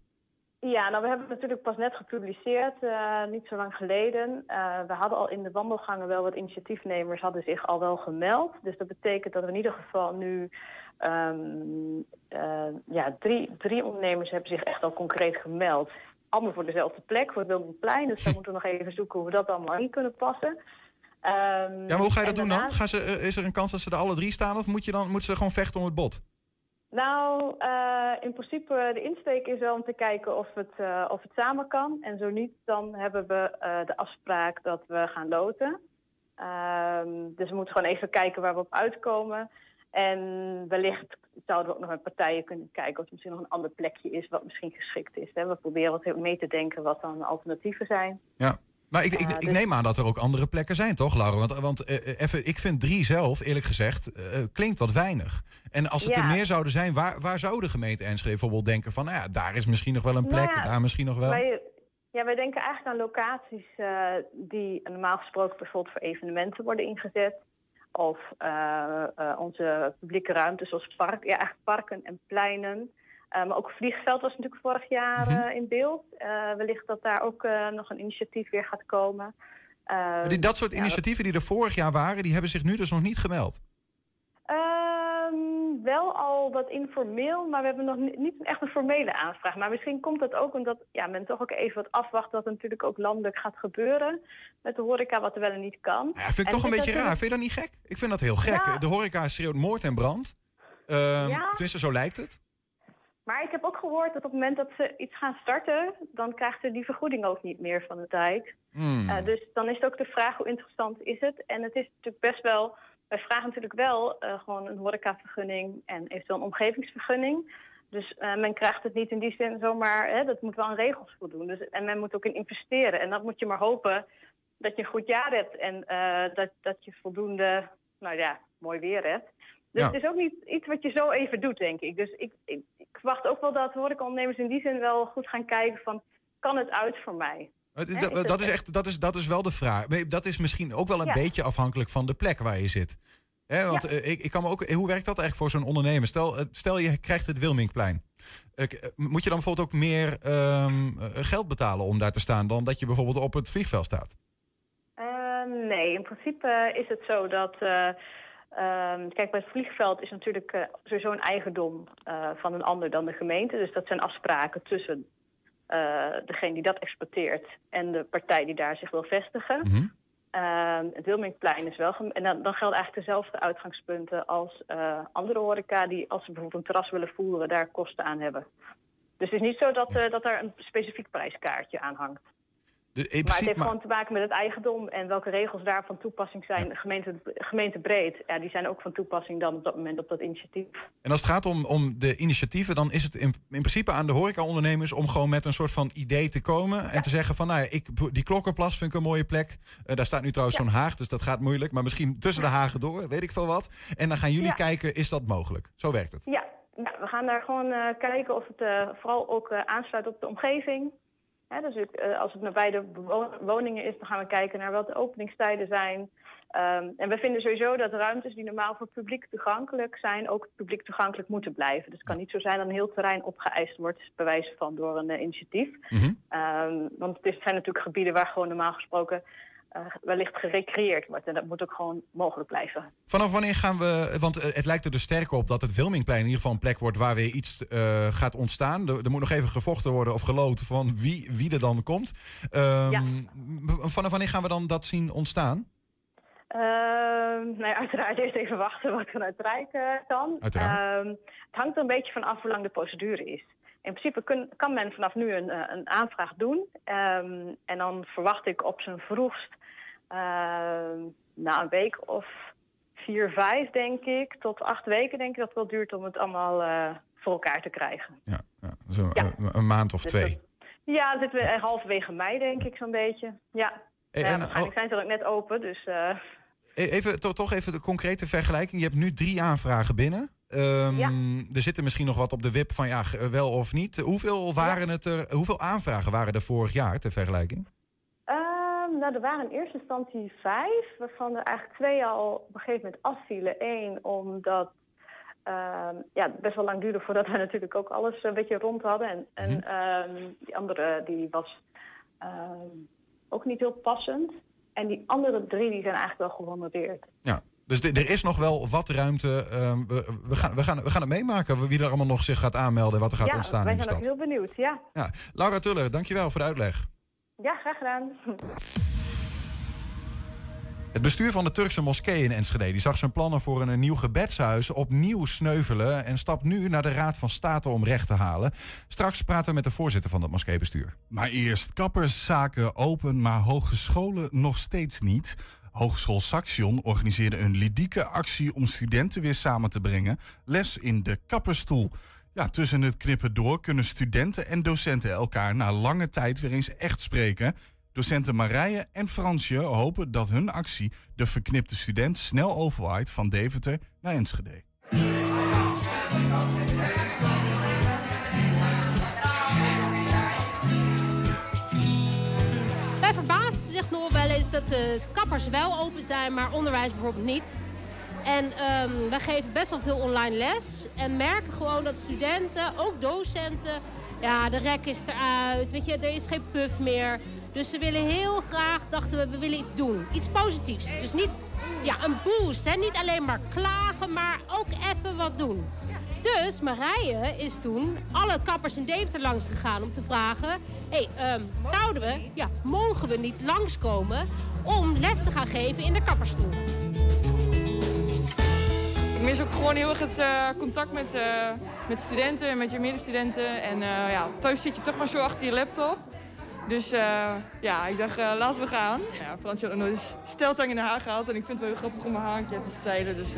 Ja, nou we hebben het natuurlijk pas net gepubliceerd, uh, niet zo lang geleden. Uh, we hadden al in de wandelgangen wel wat initiatiefnemers hadden zich al wel gemeld. Dus dat betekent dat we in ieder geval nu um, uh, ja, drie, drie ondernemers hebben zich echt al concreet gemeld. Allemaal voor dezelfde plek, voor het Wildenplein. Dus dan moeten we nog even zoeken hoe we dat allemaal in kunnen passen. Ehm, Ja, maar hoe ga je dat en doen dan? Gaan ze, eh, is er een kans dat ze er alle drie staan? Of moet je dan, moeten ze gewoon vechten om het bot? Nou, eh, in principe de insteek is wel om te kijken of het, eh, of het samen kan. En zo niet, dan hebben we eh, de afspraak dat we gaan loten. Ehm, dus we moeten gewoon even kijken waar we op uitkomen. En wellicht zouden we ook nog met partijen kunnen kijken of er misschien nog een ander plekje is wat misschien geschikt is. We proberen wat mee te denken wat dan alternatieven zijn. Ja. Maar ik, ik, ik dus- neem aan dat er ook andere plekken zijn, toch, Laura? Want, want eh, eh, even, ik vind drie zelf, eerlijk gezegd, eh, klinkt wat weinig. En als het Ja. er meer zouden zijn, waar, waar zou de gemeente Enschede bijvoorbeeld denken van... Nou ja, daar is misschien nog wel een plek, Nou ja, daar misschien nog wel. Wij, ja, wij denken eigenlijk aan locaties die normaal gesproken bijvoorbeeld voor evenementen worden ingezet. Of onze publieke ruimtes zoals park, ja, eigenlijk parken en pleinen. Eh, maar ook het vliegveld was natuurlijk vorig jaar Mhm. eh, in beeld. Eh, wellicht dat daar ook nog een initiatief weer gaat komen. Die, dat soort ja, initiatieven die er vorig jaar waren, die hebben zich nu dus nog niet gemeld. Ehm, wel al wat informeel, maar we hebben nog ni- niet echt een formele aanvraag. Maar misschien komt dat ook omdat ja, men toch ook even wat afwacht dat het natuurlijk ook landelijk gaat gebeuren. Met de horeca wat er wel en niet kan. Ja, vind ik En toch een beetje raar. Vind je dat niet gek? Ik vind dat heel gek. Ja. De horeca schreeuwt moord en brand. Ehm, Ja. Tenminste, zo lijkt het. Maar ik heb ook gehoord dat op het moment dat ze iets gaan starten, dan krijgt ze die vergoeding ook niet meer van de tijd. Hmm. Eh, dus dan is het ook de vraag hoe interessant is het. En het is natuurlijk best wel, wij vragen natuurlijk wel eh, gewoon een horecavergunning en eventueel een omgevingsvergunning. Dus eh, men krijgt het niet in die zin zomaar, hè, dat moet wel aan regels voldoen. Dus, en men moet ook in investeren. En dan moet je maar hopen dat je een goed jaar hebt en dat, dat je voldoende, nou ja, mooi weer hebt. Dus Ja. het is ook niet iets wat je zo even doet, denk ik. Dus ik, ik, ik verwacht ook wel dat horecaondernemers in die zin wel goed gaan kijken van, kan het uit voor mij? Dat, is dat is echt, dat is, dat is wel de vraag. Dat is misschien ook wel een Ja. beetje afhankelijk van de plek waar je zit. Want Ja. eh, ik, ik kan me ook, hoe werkt dat eigenlijk voor zo'n ondernemer? Stel, eh, stel je krijgt het Wilmingplein. Eh, eh, moet je dan bijvoorbeeld ook meer ehm, eh, geld betalen om daar te staan dan dat je bijvoorbeeld op het vliegveld staat? Eh, nee, in principe is het zo dat. eh, ehm, kijk, bij het vliegveld is natuurlijk eh, sowieso een eigendom eh, van een ander dan de gemeente. Dus dat zijn afspraken tussen eh, degene die dat exploiteert en de partij die daar zich wil vestigen. Ehm, het Wilmingplein is wel. En dan, dan gelden eigenlijk dezelfde uitgangspunten als andere horeca die, als ze bijvoorbeeld een terras willen voeren, daar kosten aan hebben. Dus het is niet zo dat, dat daar een specifiek prijskaartje aan hangt. De, Maar het heeft maar- gewoon te maken met het eigendom en welke regels daar van toepassing zijn. Gemeente, gemeentebreed, ja, die zijn ook van toepassing dan op dat moment op dat initiatief. en als het gaat om, om de initiatieven, dan is het in, in principe aan de horecaondernemers om gewoon met een soort van idee te komen. En te zeggen van, nou ja, ik, die Klokkerplas vind ik een mooie plek. Eh, daar staat nu trouwens zo'n haag, dus dat gaat moeilijk. Maar misschien tussen de hagen door, weet ik veel wat. En dan gaan jullie kijken, is dat mogelijk? Zo werkt het. Ja, ja we gaan daar gewoon eh, kijken of het eh, vooral ook aansluit op de omgeving. Dus ik, eh, als het nabij de bewo- woningen is, dan gaan we kijken naar wat de openingstijden zijn. Ehm, en we vinden sowieso dat ruimtes die normaal voor publiek toegankelijk zijn, ook publiek toegankelijk moeten blijven. Dus het kan niet zo zijn dat een heel terrein opgeëist wordt, bij wijze van door een eh, initiatief. Mhm. Ehm, want het zijn natuurlijk gebieden waar gewoon normaal gesproken eh, wellicht gerecreëerd wordt. En dat moet ook gewoon mogelijk blijven. Vanaf wanneer gaan we, want eh, het lijkt er dus sterker op dat het Wilmingplein in ieder geval een plek wordt waar weer iets eh, gaat ontstaan. Er, er moet nog even gevochten worden of geloot van wie, wie er dan komt. Ehm, Ja. Vanaf wanneer gaan we dan dat zien ontstaan? Ehm, nou ja, uiteraard eerst even wachten wat vanuit Rijk kan. Uiteraard. Ehm, het hangt er een beetje van af hoe lang de procedure is. In principe kun- kan men vanaf nu een, een aanvraag doen. En dan verwacht ik op zijn vroegst na een week of vier, vijf, denk ik, tot acht weken, denk ik dat het wel duurt om het allemaal eh, voor elkaar te krijgen. Ja, ja, zo, Ja. eh, een maand of Dus twee. Ja, dan zitten we eh, halverwege mei, denk ik, zo'n beetje. Ja. Hey, en, waarschijnlijk zijn ze ook net open, dus... E- Even, to- toch even de concrete vergelijking. Je hebt nu drie aanvragen binnen. Ehm, Ja. Er zitten misschien nog wat op de wip van ja, wel of niet. Hoeveel, waren het er, hoeveel aanvragen waren er vorig jaar ter vergelijking? Nou, er waren in eerste instantie vijf, waarvan er eigenlijk twee al op een gegeven moment afvielen. Eén, omdat ehm, ja, het best wel lang duurde voordat we natuurlijk ook alles een beetje rond hadden. En, en ehm, die andere die was ehm, ook niet heel passend. En die andere drie die zijn eigenlijk wel gehonoreerd. Ja. Dus er is nog wel wat ruimte. We, we, gaan, we, gaan, we gaan het meemaken wie er allemaal nog zich gaat aanmelden en wat er gaat ja, ontstaan wij in de zijn ook stad. heel benieuwd. Ja, Ja. Laura Tuller, dankjewel voor de uitleg. Ja graag gedaan. Het bestuur van de Turkse moskee in Enschede die zag zijn plannen voor een, nieuw gebedshuis opnieuw sneuvelen en stapt nu naar de Raad van State om recht te halen. Straks praten we met de voorzitter van het moskeebestuur. Maar eerst kapperszaken open, maar hogescholen nog steeds niet. Hogeschool Saxion organiseerde een ludieke actie om studenten weer samen te brengen. Les in de kapperstoel. Ja, tussen het knippen door kunnen studenten en docenten elkaar na lange tijd weer eens echt spreken. Docenten Marije en Fransje hopen dat hun actie de verknipte student snel overwaait van Deventer naar Enschede. Wij verbazen zich nog wel eens dat de kappers wel open zijn, maar onderwijs bijvoorbeeld niet. En um, wij geven best wel veel online les en merken gewoon dat studenten, ook docenten, ja, de rek is eruit, weet je, er is geen puff meer. Dus ze willen heel graag, dachten we, we willen iets doen. Iets positiefs. Dus niet ja, een boost. Hè? Niet alleen maar klagen, maar ook even wat doen. Dus Marije is toen alle kappers in Deventer langs gegaan om te vragen... hey, um, zouden we, ja, mogen we niet langskomen om les te gaan geven in de kapperstoel? Mis ook gewoon heel erg het uh, contact met, uh, met studenten en met je medestudenten. En uh, ja, thuis zit je toch maar zo achter je laptop. Dus ja, ik dacht, laten we gaan. Ja, Fransje had nog nooit steltang in de haar gehad. En ik vind het wel heel grappig om mijn haar een keer te stijlen. Dus,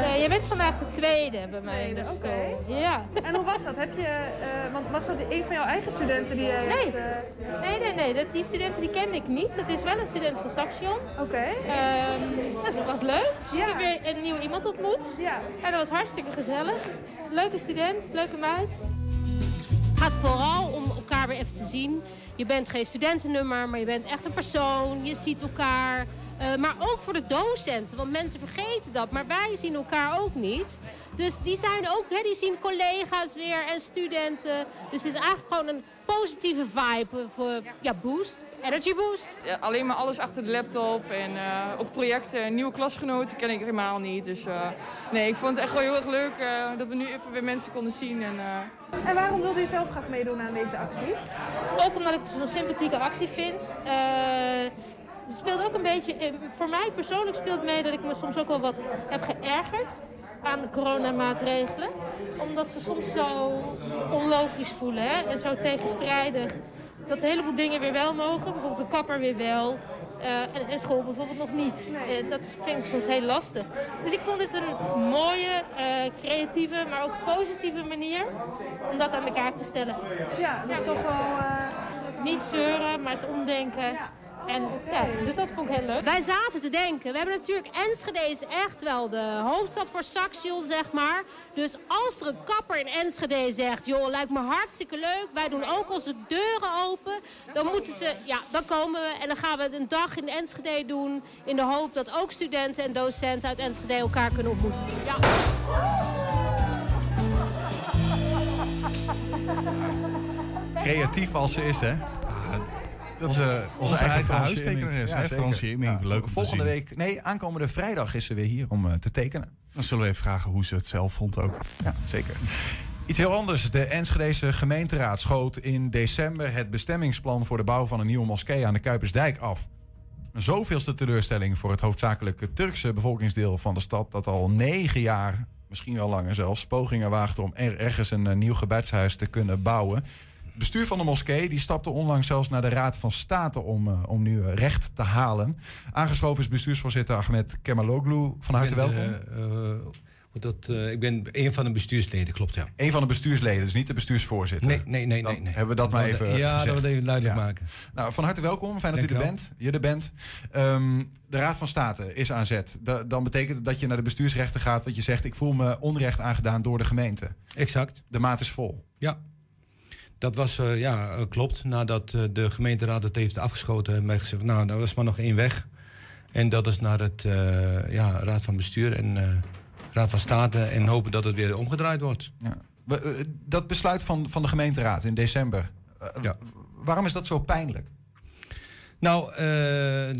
uh... Uh, je bent vandaag de tweede bij mij in de okay. Ja. En hoe was dat? Heb je, uh, want was dat een van jouw eigen studenten die jij nee. hebt, uh... nee, nee, nee. Dat, die studenten die kende ik niet. Het is wel een student van Saxion. Oké. Okay. Um, dus dat was leuk. Dus ja. ik heb weer een nieuwe iemand ontmoet. Ja. En dat was hartstikke gezellig. Leuke student, leuke meid. Het gaat vooral om elkaar weer even te zien. Je bent geen studentennummer, maar je bent echt een persoon. Je ziet elkaar. Uh, maar ook voor de docenten, want mensen vergeten dat. Maar wij zien elkaar ook niet. Dus die zijn ook, hè, die zien collega's weer en studenten. Dus het is eigenlijk gewoon een positieve vibe voor ja, boost. Energy boost. Ja, alleen maar alles achter de laptop en uh, ook projecten. Nieuwe klasgenoten ken ik helemaal niet. Dus uh, nee, ik vond het echt wel heel erg leuk uh, dat we nu even weer mensen konden zien. En, en waarom wilde u zelf graag meedoen aan deze actie? Ook omdat ik het zo'n sympathieke actie vind. Het speelt ook een beetje, voor mij persoonlijk speelt mee dat ik me soms ook wel wat heb geërgerd aan de coronamaatregelen. Omdat ze soms zo onlogisch voelen hè? en zo tegenstrijdig. Dat een heleboel dingen weer wel mogen, bijvoorbeeld de kapper weer wel. Uh, en, en, school bijvoorbeeld nog niet. Uh, dat vind ik soms heel lastig. Dus ik vond dit een mooie, uh, creatieve, maar ook positieve manier om dat aan elkaar te stellen. Ja, dat is toch wel... Niet zeuren, maar het omdenken. Ja. En ja, dus dat vond ik heel leuk. Wij zaten te denken, we hebben natuurlijk Enschede is echt wel de hoofdstad voor Saxion, zeg maar. Dus als er een kapper in Enschede zegt, joh, lijkt me hartstikke leuk. Wij doen ook onze deuren open. Dan moeten ze, ja, dan komen we en dan gaan we een dag in Enschede doen. In de hoop dat ook studenten en docenten uit Enschede elkaar kunnen ontmoeten. Ja. Creatief als ze is, hè? Dat is uh, onze, onze, eigen huistekenares, Imming. Leuk om Volgende week, nee, aankomende vrijdag is ze weer hier om uh, te tekenen. Dan zullen we even vragen hoe ze het zelf vond ook. Ja, zeker. Iets heel anders. De Enschedese gemeenteraad schoot in december het bestemmingsplan voor de bouw van een nieuwe moskee aan de Kuipersdijk af. Een zoveelste teleurstelling voor het hoofdzakelijk Turkse bevolkingsdeel van de stad dat al negen jaar, misschien wel langer zelfs, pogingen waagde om er ergens een uh, nieuw gebedshuis te kunnen bouwen bestuur van de moskee die stapte onlangs zelfs naar de Raad van State om, uh, om nu uh, recht te halen. Aangeschoven is bestuursvoorzitter Ahmed Kemaloglu. Van harte welkom. Uh, dat, ik ben een van de bestuursleden, klopt ja. Een van de bestuursleden, dus niet de bestuursvoorzitter. Nee, nee, nee. Dan nee, nee. hebben we dat maar even Ja, gezegd. dat we even duidelijk Ja. maken. Nou, van harte welkom. Fijn dat u er wel. bent. Je er bent. Ehm, de Raad van State is aan zet. Da- dan betekent het dat je naar de bestuursrechter gaat. Want je zegt, ik voel me onrecht aangedaan door de gemeente. Exact. De maat is vol. Ja. Dat was, eh, ja, eh, klopt. Nadat eh, de gemeenteraad het heeft afgeschoten, hebben wij gezegd, nou, er was maar nog één weg. En dat is naar het ja, Raad van Bestuur en Raad van State. En hopen dat het weer omgedraaid wordt. Ja. Dat besluit van, van de gemeenteraad in december. eh, Waarom is dat zo pijnlijk? Nou,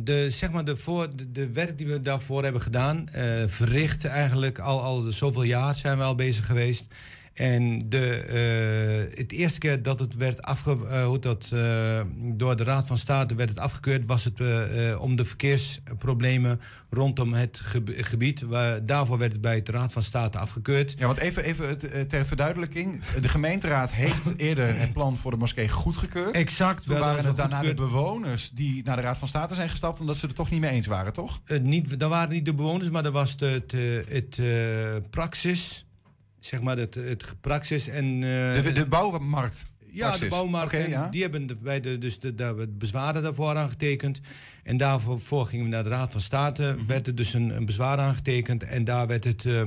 de, zeg maar de, voor, de, de werk die we daarvoor hebben gedaan, verricht eigenlijk al, al zoveel jaar zijn we al bezig geweest. En de, eh, het eerste keer dat het werd afge, eh, hoe dat, eh, door de Raad van State werd het afgekeurd, was het om de verkeersproblemen rondom het geb- gebied. Waar, daarvoor werd het bij de Raad van State afgekeurd. Ja, want even, even ter verduidelijking. De gemeenteraad heeft eerder het plan voor de moskee goedgekeurd. Exact. Toen wel, waren het daarna de bewoners die naar de Raad van State zijn gestapt... omdat ze er toch niet mee eens waren, toch? Eh, niet, dat waren niet de bewoners, maar dat was de, het, het praxis. Zeg maar het, het praxis en... eh, De, de bouwmarkt. Ja, de bouwmarkt. Ja. Die hebben de, bij de, dus de, daar werd bezwaren daarvoor aangetekend. En daarvoor voor gingen we naar de Raad van State. Mhm. Werd er dus een, een bezwaar aangetekend. En daar werd het. eh,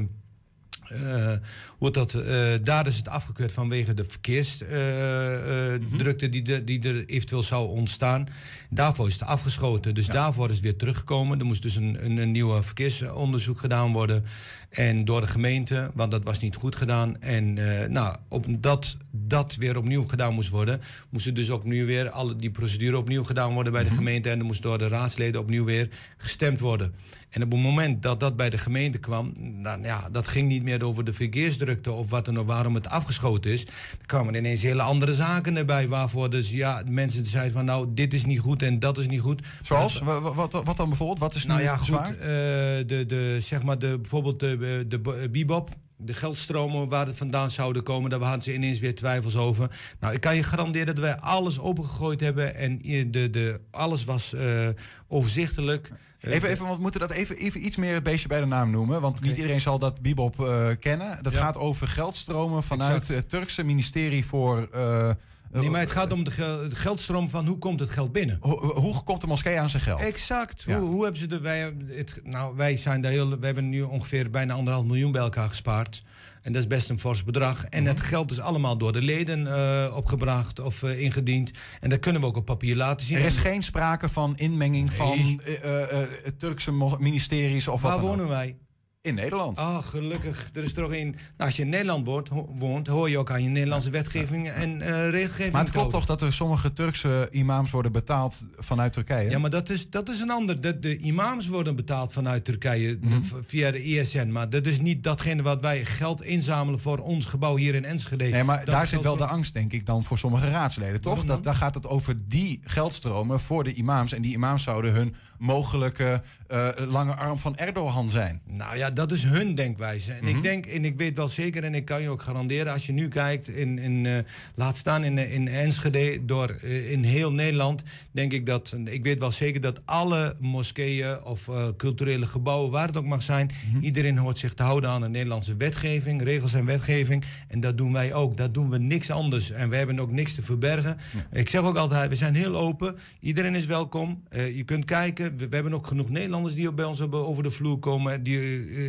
wordt dat, eh, daar is het afgekeurd vanwege de verkeersdrukte die, de- die er eventueel zou ontstaan. Daarvoor is het afgeschoten. Dus daarvoor is het weer teruggekomen. Er moest dus een, een, een nieuwe verkeersonderzoek gedaan worden. En door de gemeente, want dat was niet goed gedaan. En eh, nou, omdat dat weer opnieuw gedaan moest worden, moest dus ook nu weer alle, die procedure opnieuw gedaan worden bij de gemeente. En er moest door de raadsleden opnieuw weer gestemd worden. En op het moment dat dat bij de gemeente kwam, dan, ja, dat ging niet meer over de verkeersdrukte of wat dan ook, waarom het afgeschoten is. Er kwamen ineens hele andere zaken erbij, waarvoor dus ja, mensen zeiden van nou, dit is niet goed en dat is niet goed. Zoals? Wat, wat dan bijvoorbeeld? Wat is nou ja, goed. eh, de, de, zeg maar de, bijvoorbeeld de, de, de bibop. De geldstromen waar het vandaan zouden komen, daar hadden ze ineens weer twijfels over. Nou, ik kan je garanderen dat wij alles opengegooid hebben en de, de, alles was eh, overzichtelijk. Even, even, want we moeten dat even, even iets meer het beestje bij de naam noemen. Want niet iedereen zal dat Bibop eh, kennen. Dat Ja. gaat over geldstromen vanuit Exact. het Turkse ministerie voor... eh, Nee, maar het gaat om de, gel- de geldstroom van hoe komt het geld binnen. Hoe, hoe komt de moskee aan zijn geld? Exact. Ja. Hoe, hoe hebben ze de, wij, het, nou, wij zijn daar heel, we hebben nu ongeveer bijna anderhalf miljoen bij elkaar gespaard. En dat is best een fors bedrag. En het geld is allemaal door de leden eh, opgebracht of eh, ingediend. En dat kunnen we ook op papier laten zien. Er is geen sprake van inmenging van Nee. eh, Turkse ministeries of wat Waar dan ook. wonen wij? In Nederland. Oh, gelukkig. Er is toch een. Nou, als je in Nederland woont, woont hoor je ook aan je Nederlandse wetgeving en eh regelgeving. Maar het klopt toch dat er sommige Turkse imams worden betaald vanuit Turkije? Ja, maar dat is, dat is een ander. De, de imams worden betaald vanuit Turkije Mhm. via de ISN. Maar dat is niet datgene wat wij geld inzamelen voor ons gebouw hier in Enschede. Nee, maar Dat daar zit wel de angst, denk ik, dan voor sommige raadsleden, toch? Dat, daar gaat het over die geldstromen voor de imams. En die imams zouden hun mogelijke eh, lange arm van Erdogan zijn. Nou ja, dat is hun denkwijze. En Mhm. ik denk, en ik weet wel zeker, en ik kan je ook garanderen, als je nu kijkt in, in eh, laat staan in, eh, in Enschede, door eh, in heel Nederland, denk ik dat, ik weet wel zeker dat alle moskeeën of culturele gebouwen, waar het ook mag zijn, Mhm. iedereen hoort zich te houden aan de Nederlandse wetgeving, regels en wetgeving. En dat doen wij ook. Dat doen we niks anders. En we hebben ook niks te verbergen. Ik zeg ook altijd, we zijn heel open. Iedereen is welkom. Je kunt kijken. We, we hebben ook genoeg Nederlanders die bij ons hebben over de vloer komen. Die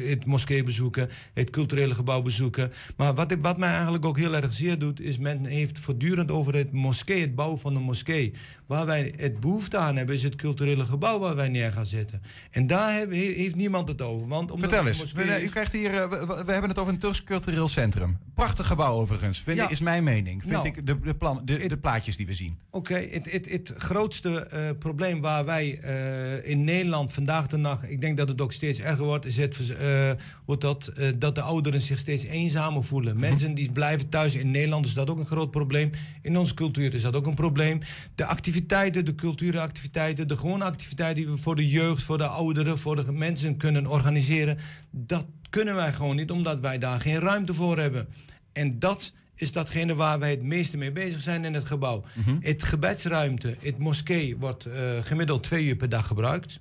het moskee bezoeken. Het culturele gebouw bezoeken. Maar wat, ik- wat mij eigenlijk ook heel erg zeer doet... is men heeft voortdurend over het moskee, het bouwen van de moskee. Waar wij het behoefte aan hebben... is het culturele gebouw waar wij neer gaan zetten. En daar hebben- he- heeft niemand het over. Want omdat Vertel eens, een moskee u krijgt hier, eh, we, we- we hebben het over een Turks cultureel centrum. Prachtig gebouw overigens, vind Ja. is mijn mening. Vind Nou. ik de, de, plan, de, de plaatjes die we zien. Oké, het, het, het grootste eh, probleem waar wij eh, in Nederland vandaag de dag, ik denk dat het ook steeds erger wordt, is het, wordt dat, eh, dat de ouderen zich steeds eenzamer voelen. Mensen die blijven thuis. In Nederland is dat ook een groot probleem. In onze cultuur is dat ook een probleem. De activiteiten, de cultuuractiviteiten, de gewone activiteiten die we voor de jeugd, voor de ouderen, voor de mensen kunnen organiseren, dat kunnen wij gewoon niet, omdat wij daar geen ruimte voor hebben. En dat is datgene waar wij het meeste mee bezig zijn in het gebouw. Het gebedsruimte, het moskee, wordt eh, gemiddeld twee uur per dag gebruikt.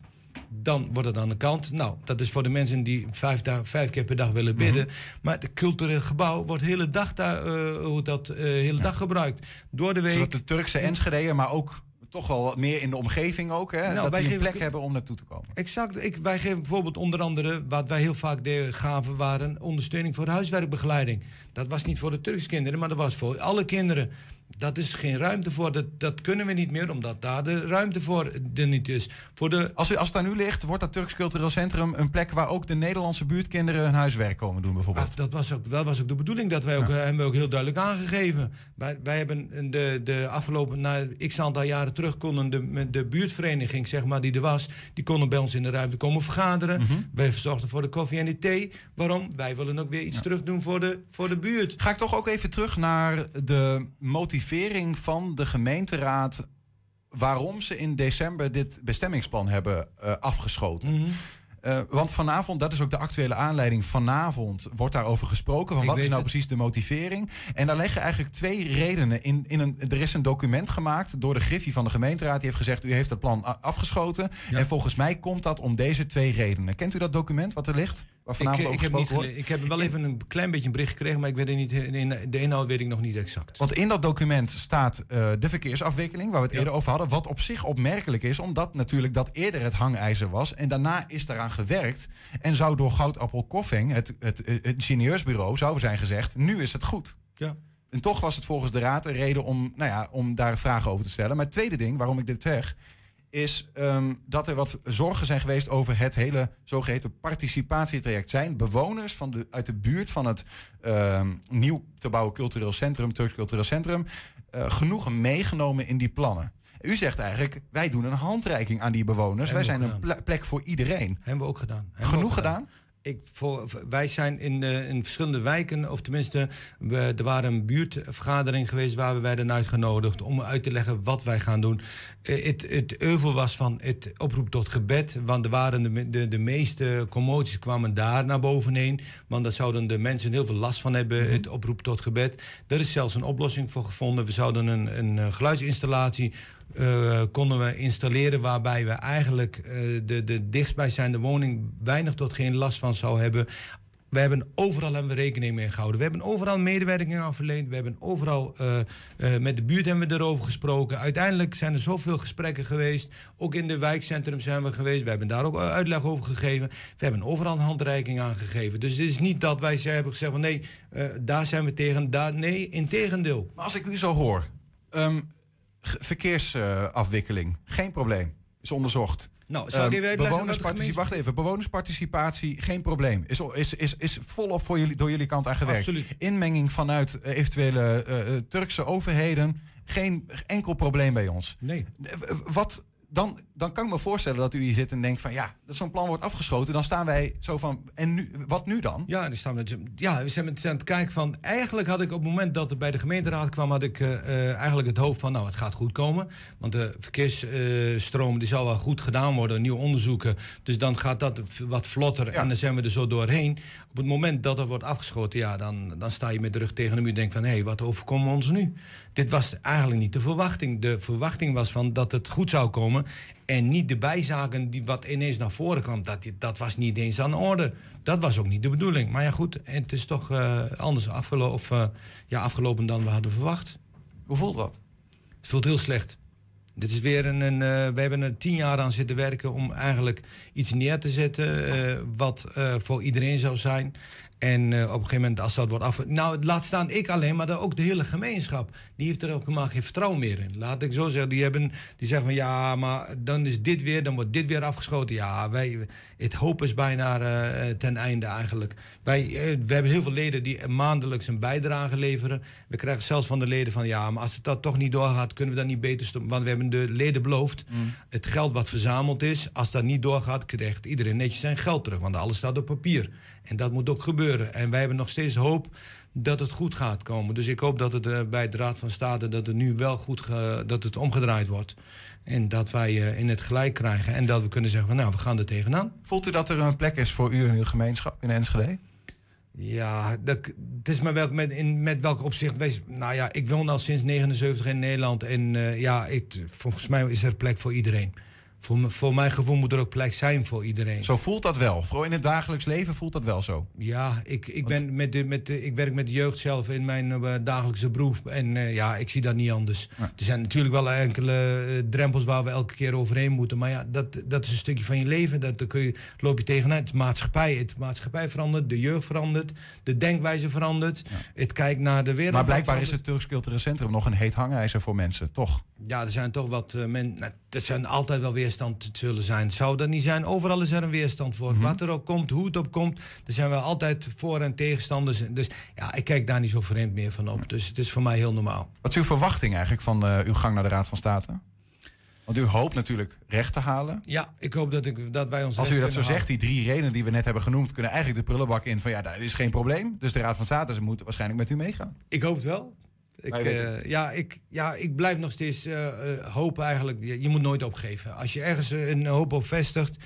Dan wordt het aan de kant. Nou, dat is voor de mensen die vijf, keer per dag willen bidden. Maar het cultureel gebouw wordt de hele dag, daar, eh, hoe dat, eh, hele dag gebruikt. Door de week. Zodat de Turkse Enschedeën, maar ook toch wel wat meer in de omgeving ook, hè, Nou, dat wij die een geven- plek hebben om naartoe te komen. Exact. Ik, wij geven bijvoorbeeld onder andere, wat wij heel vaak gaven, waren ondersteuning voor huiswerkbegeleiding. Dat was niet voor de Turkse kinderen, maar dat was voor alle kinderen. Dat is geen ruimte voor. Dat, dat kunnen we niet meer, omdat daar de ruimte voor er niet is. Voor de, Als, u, als het aan u ligt, wordt dat Turks Cultureel Centrum een plek waar ook de Nederlandse buurtkinderen hun huiswerk komen doen, bijvoorbeeld? Ah, dat was ook, dat was ook de bedoeling. Dat wij ook, eh, hebben we ook heel duidelijk aangegeven. Wij, wij hebben de, de afgelopen, na x aantal jaren terug, konden de, de buurtvereniging, zeg maar, die er was, die konden bij ons in de ruimte komen vergaderen. Mhm. Wij verzorgden voor de koffie en de thee. Waarom? Wij willen ook weer iets terug doen voor de, voor de buurt. Ga ik toch ook even terug naar de motivering van de gemeenteraad waarom ze in december dit bestemmingsplan hebben eh, afgeschoten. Mhm. Eh, want vanavond, dat is ook de actuele aanleiding, vanavond wordt daarover gesproken. Van Ik wat is nou het. precies de motivering? En daar liggen eigenlijk twee redenen in. in een, er is een document gemaakt door de Griffie van de gemeenteraad. Die heeft gezegd, u heeft het plan afgeschoten. En volgens mij komt dat om deze twee redenen. Kent u dat document wat er ligt? Waar Ik, vanavond ik, over heb niet wordt? ik heb wel even een klein beetje een bericht gekregen, maar ik weet niet, de de inhoud weet ik nog niet exact. Want in dat document staat eh, de verkeersafwikkeling, waar we het eerder over hadden. Wat op zich opmerkelijk is, omdat natuurlijk dat eerder het hangijzer was. En daarna is daaraan gewerkt. En zou door Goudappel Koffing, het, het, het ingenieursbureau, zou zijn gezegd: nu is het goed. Ja. En toch was het volgens de raad een reden om, nou ja, om daar vragen over te stellen. Maar het tweede ding waarom ik dit zeg, is ehm, dat er wat zorgen zijn geweest over het hele zogeheten participatietraject. Zijn bewoners van de, uit de buurt van het ehm, nieuw te bouwen cultureel centrum, Turks Cultureel Centrum, eh, genoegen meegenomen in die plannen? U zegt eigenlijk, wij doen een handreiking aan die bewoners. wij zijn een ple- plek voor iedereen. Hebben we ook gedaan. Hebben Genoeg ook gedaan? Ik, voor, wij zijn in, eh, in verschillende wijken, of tenminste, we, er waren een buurtvergadering geweest waar we werden uitgenodigd om uit te leggen wat wij gaan doen. Eh, het, het euvel was van het oproep tot gebed, want er waren de, de, de meeste commoties kwamen daar naar boven heen, want daar zouden de mensen heel veel last van hebben, het oproep tot gebed. Er is zelfs een oplossing voor gevonden. We zouden een, een eh, geluidsinstallatie eh, konden we installeren waarbij we eigenlijk eh, de, de dichtstbijzijnde woning weinig tot geen last van zou hebben. We hebben overal hebben we rekening mee gehouden. We hebben overal medewerking aan verleend. We hebben overal eh, met de buurt hebben we erover gesproken. Uiteindelijk zijn er zoveel gesprekken geweest. Ook in de wijkcentrum zijn we geweest. We hebben daar ook uitleg over gegeven. We hebben overal een handreiking aan gegeven. Dus het is niet dat wij hebben gezegd van nee, daar zijn we tegen. Daar, nee, integendeel. Maar als ik u zo hoor, ehm, verkeersafwikkeling, geen probleem. Is onderzocht. Nou, zal ik de bewonersparticipatie, wacht even, bewonersparticipatie, geen probleem. Is, is, is, is volop voor jullie, door jullie kant aan gewerkt. Absoluut. Inmenging vanuit eh, eventuele eh, eh, Turkse overheden, geen enkel probleem bij ons. Nee. Eh, Wat, dan, dan kan ik me voorstellen dat u hier zit en denkt van ja, dat zo'n plan wordt afgeschoten. Dan staan wij zo van, en nu, wat nu dan? Ja, dan staan we, ja, we zijn aan het kijken van... Eigenlijk had ik op het moment dat het bij de gemeenteraad kwam... had ik eh, eh, eigenlijk het hoop van, nou, het gaat goed komen. Want de verkeersstroom die zal wel goed gedaan worden. Nieuwe onderzoeken. Dus dan gaat dat wat vlotter en dan zijn we er zo doorheen. Op het moment dat dat wordt afgeschoten... ja, dan, dan sta je met de rug tegen de muur en denk van... hé, hey, wat overkomt ons nu? Dit was eigenlijk niet de verwachting. De verwachting was van dat het goed zou komen... En niet de bijzaken die wat ineens naar voren kwam, dat, dat was niet eens aan de orde. Dat was ook niet de bedoeling. Maar ja, goed, het is toch eh, anders afgelo of, eh, ja, afgelopen dan we hadden verwacht. Hoe voelt dat? Het voelt heel slecht. Dit is weer een. een eh, we hebben er tien jaar aan zitten werken om eigenlijk iets neer te zetten. eh, wat eh, voor iedereen zou zijn. En op een gegeven moment, als dat wordt af. Nou, laat staan ik alleen, maar ook de hele gemeenschap. Die heeft er ook helemaal geen vertrouwen meer in. Laat ik zo zeggen. Die, hebben, die zeggen van ja, maar dan is dit weer, dan wordt dit weer afgeschoten. Ja, wij, het hoop is bijna eh, ten einde eigenlijk. Wij, eh, we hebben heel veel leden die maandelijks een bijdrage leveren. We krijgen zelfs van de leden van ja, maar als het dat toch niet doorgaat, kunnen we dat niet beter stoppen. Want we hebben de leden beloofd, het geld wat verzameld is, als dat niet doorgaat, krijgt iedereen netjes zijn geld terug. Want alles staat op papier. En dat moet ook gebeuren. En wij hebben nog steeds hoop dat het goed gaat komen. Dus ik hoop dat het eh, bij de Raad van State dat het nu wel goed ge- dat het omgedraaid wordt. En dat wij eh, in het gelijk krijgen. En dat we kunnen zeggen van nou, we gaan er tegenaan. Voelt u dat er een plek is voor u en uw gemeenschap in Enschede? Ja, dat, het is maar welk, met, in, met welk opzicht. Wees, nou ja, ik woon al sinds 79 in Nederland. En eh, ja, volgens mij is er plek voor iedereen. Voor, me- voor mijn gevoel moet er ook plek zijn voor iedereen. Zo voelt dat wel. Vooral in het dagelijks leven voelt dat wel zo. Ja, ik, ik, ben met de, met de, ik werk met de jeugd zelf in mijn eh, dagelijkse beroep. En eh, ja, ik zie dat niet anders. Er zijn natuurlijk wel enkele eh, drempels waar we elke keer overheen moeten. Maar ja, dat, dat is een stukje van je leven. Dat, daar kun je, loop je tegenaan. Het maatschappij. Het maatschappij verandert. De jeugd verandert. De denkwijze verandert. Het kijkt naar de wereld. Maar blijkbaar is het Turks Cultureel Centrum nog een heet hangijzer voor mensen, toch? Ja, er zijn toch wat uh, men. Nou, er zijn altijd wel weerstand te zullen zijn. Zou dat niet zijn? Overal is er een weerstand voor. Mhm. Wat er ook komt, hoe het op komt. Er zijn wel altijd voor- en tegenstanders. Dus ja, ik kijk daar niet zo vreemd meer van op. Dus het is voor mij heel normaal. Wat is uw verwachting eigenlijk van eh, uw gang naar de Raad van State? Want u hoopt natuurlijk recht te halen. Ja, ik hoop dat, ik, dat wij ons. Als u dat zo zegt, die drie redenen die we net hebben genoemd, kunnen eigenlijk de prullenbak in van ja, dat is geen probleem. Dus de Raad van State ze moeten waarschijnlijk met u meegaan. Ik hoop het wel. Ik, het. ja, ik, ja, ik blijf nog steeds eh, eh, hopen eigenlijk. Je, je moet nooit opgeven. Als je ergens een hoop op vestigt.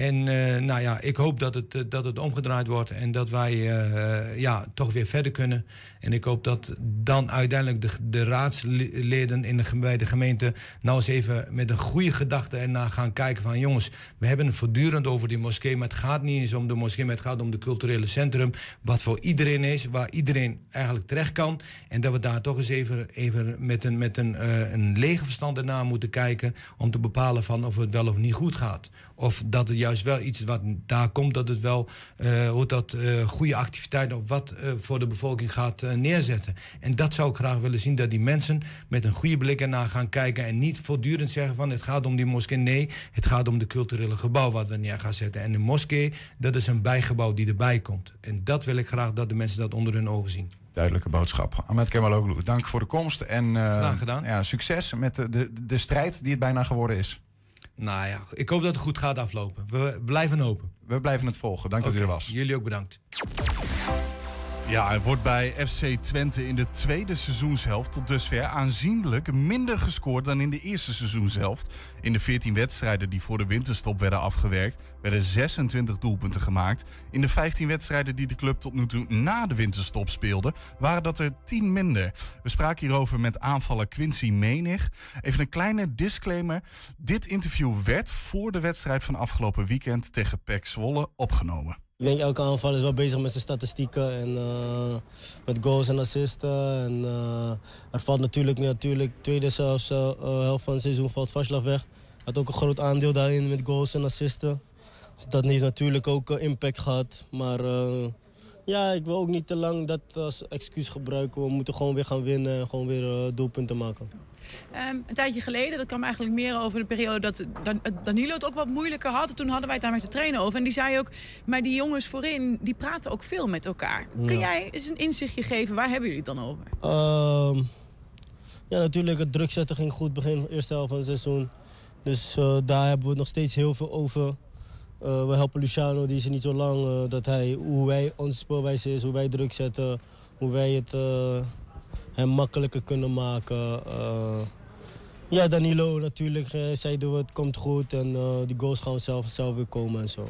En eh, nou ja, ik hoop dat het, eh, dat het omgedraaid wordt. En dat wij eh, ja, toch weer verder kunnen. En ik hoop dat dan uiteindelijk de, de raadsleden in de, bij de gemeente... nou eens even met een goede gedachte ernaar gaan kijken van... jongens, we hebben het voortdurend over die moskee... maar het gaat niet eens om de moskee, maar het gaat om de culturele centrum... wat voor iedereen is, waar iedereen eigenlijk terecht kan. En dat we daar toch eens even, even met, een, met een, een lege verstand ernaar moeten kijken... om te bepalen van of het wel of niet goed gaat. Of dat het juist wel iets wat daar komt, dat het wel eh, hoe dat, eh, goede activiteiten of wat eh, voor de bevolking gaat neerzetten. En dat zou ik graag willen zien, dat die mensen met een goede blik ernaar gaan kijken en niet voortdurend zeggen van het gaat om die moskee. Nee, het gaat om de culturele gebouw wat we neer gaan zetten. En de moskee, dat is een bijgebouw die erbij komt. En dat wil ik graag dat de mensen dat onder hun ogen zien. Duidelijke boodschap. Ahmed Kemaloglu, dank voor de komst. En gedaan. Ja, succes met de, de, de strijd die het bijna geworden is. Nou ja, ik hoop dat het goed gaat aflopen. We blijven hopen. We blijven het volgen. Dank dat u er was. Jullie ook bedankt. Ja, er wordt bij FC Twente in de tweede seizoenshelft tot dusver aanzienlijk minder gescoord dan in de eerste seizoenshelft. In de 14 wedstrijden die voor de winterstop werden afgewerkt, werden 26 doelpunten gemaakt. In de 15 wedstrijden die de club tot nu toe na de winterstop speelde, waren dat er 10 minder. We spraken hierover met aanvaller Quincy Menig. Even een kleine disclaimer. Dit interview werd voor de wedstrijd van afgelopen weekend tegen PEC Zwolle opgenomen. Ik denk elke aanval is wel bezig met zijn statistieken en eh, met goals en assisten. En, eh, er valt natuurlijk, natuurlijk tweede eh, eh, helft van het seizoen valt Vaslav weg. Had ook een groot aandeel daarin met goals en assisten. Dus dat heeft natuurlijk ook eh, impact gehad. Maar eh, ja, ik wil ook niet te lang dat als excuus gebruiken. We moeten gewoon weer gaan winnen en gewoon weer eh, doelpunten maken. Ehm, een tijdje geleden, dat kwam eigenlijk meer over de periode dat Dan- Danilo het ook wat moeilijker had. Toen hadden wij het daar met de trainer over. En die zei ook, maar die jongens voorin, die praten ook veel met elkaar. Kun jij eens een inzichtje geven, waar hebben jullie het dan over? Ehm, ja, natuurlijk, het druk zetten ging goed begin eerste helft van het seizoen. Dus eh, daar hebben we nog steeds heel veel over. Eh, we helpen Luciano, die is er niet zo lang, eh, dat hij, hoe wij onze speelwijze is, hoe wij druk zetten, hoe wij het hem makkelijker kunnen maken. Eh, ja, Danilo natuurlijk, eh, zeiden we, het komt goed en eh, die goals gaan zelf, zelf weer komen en zo.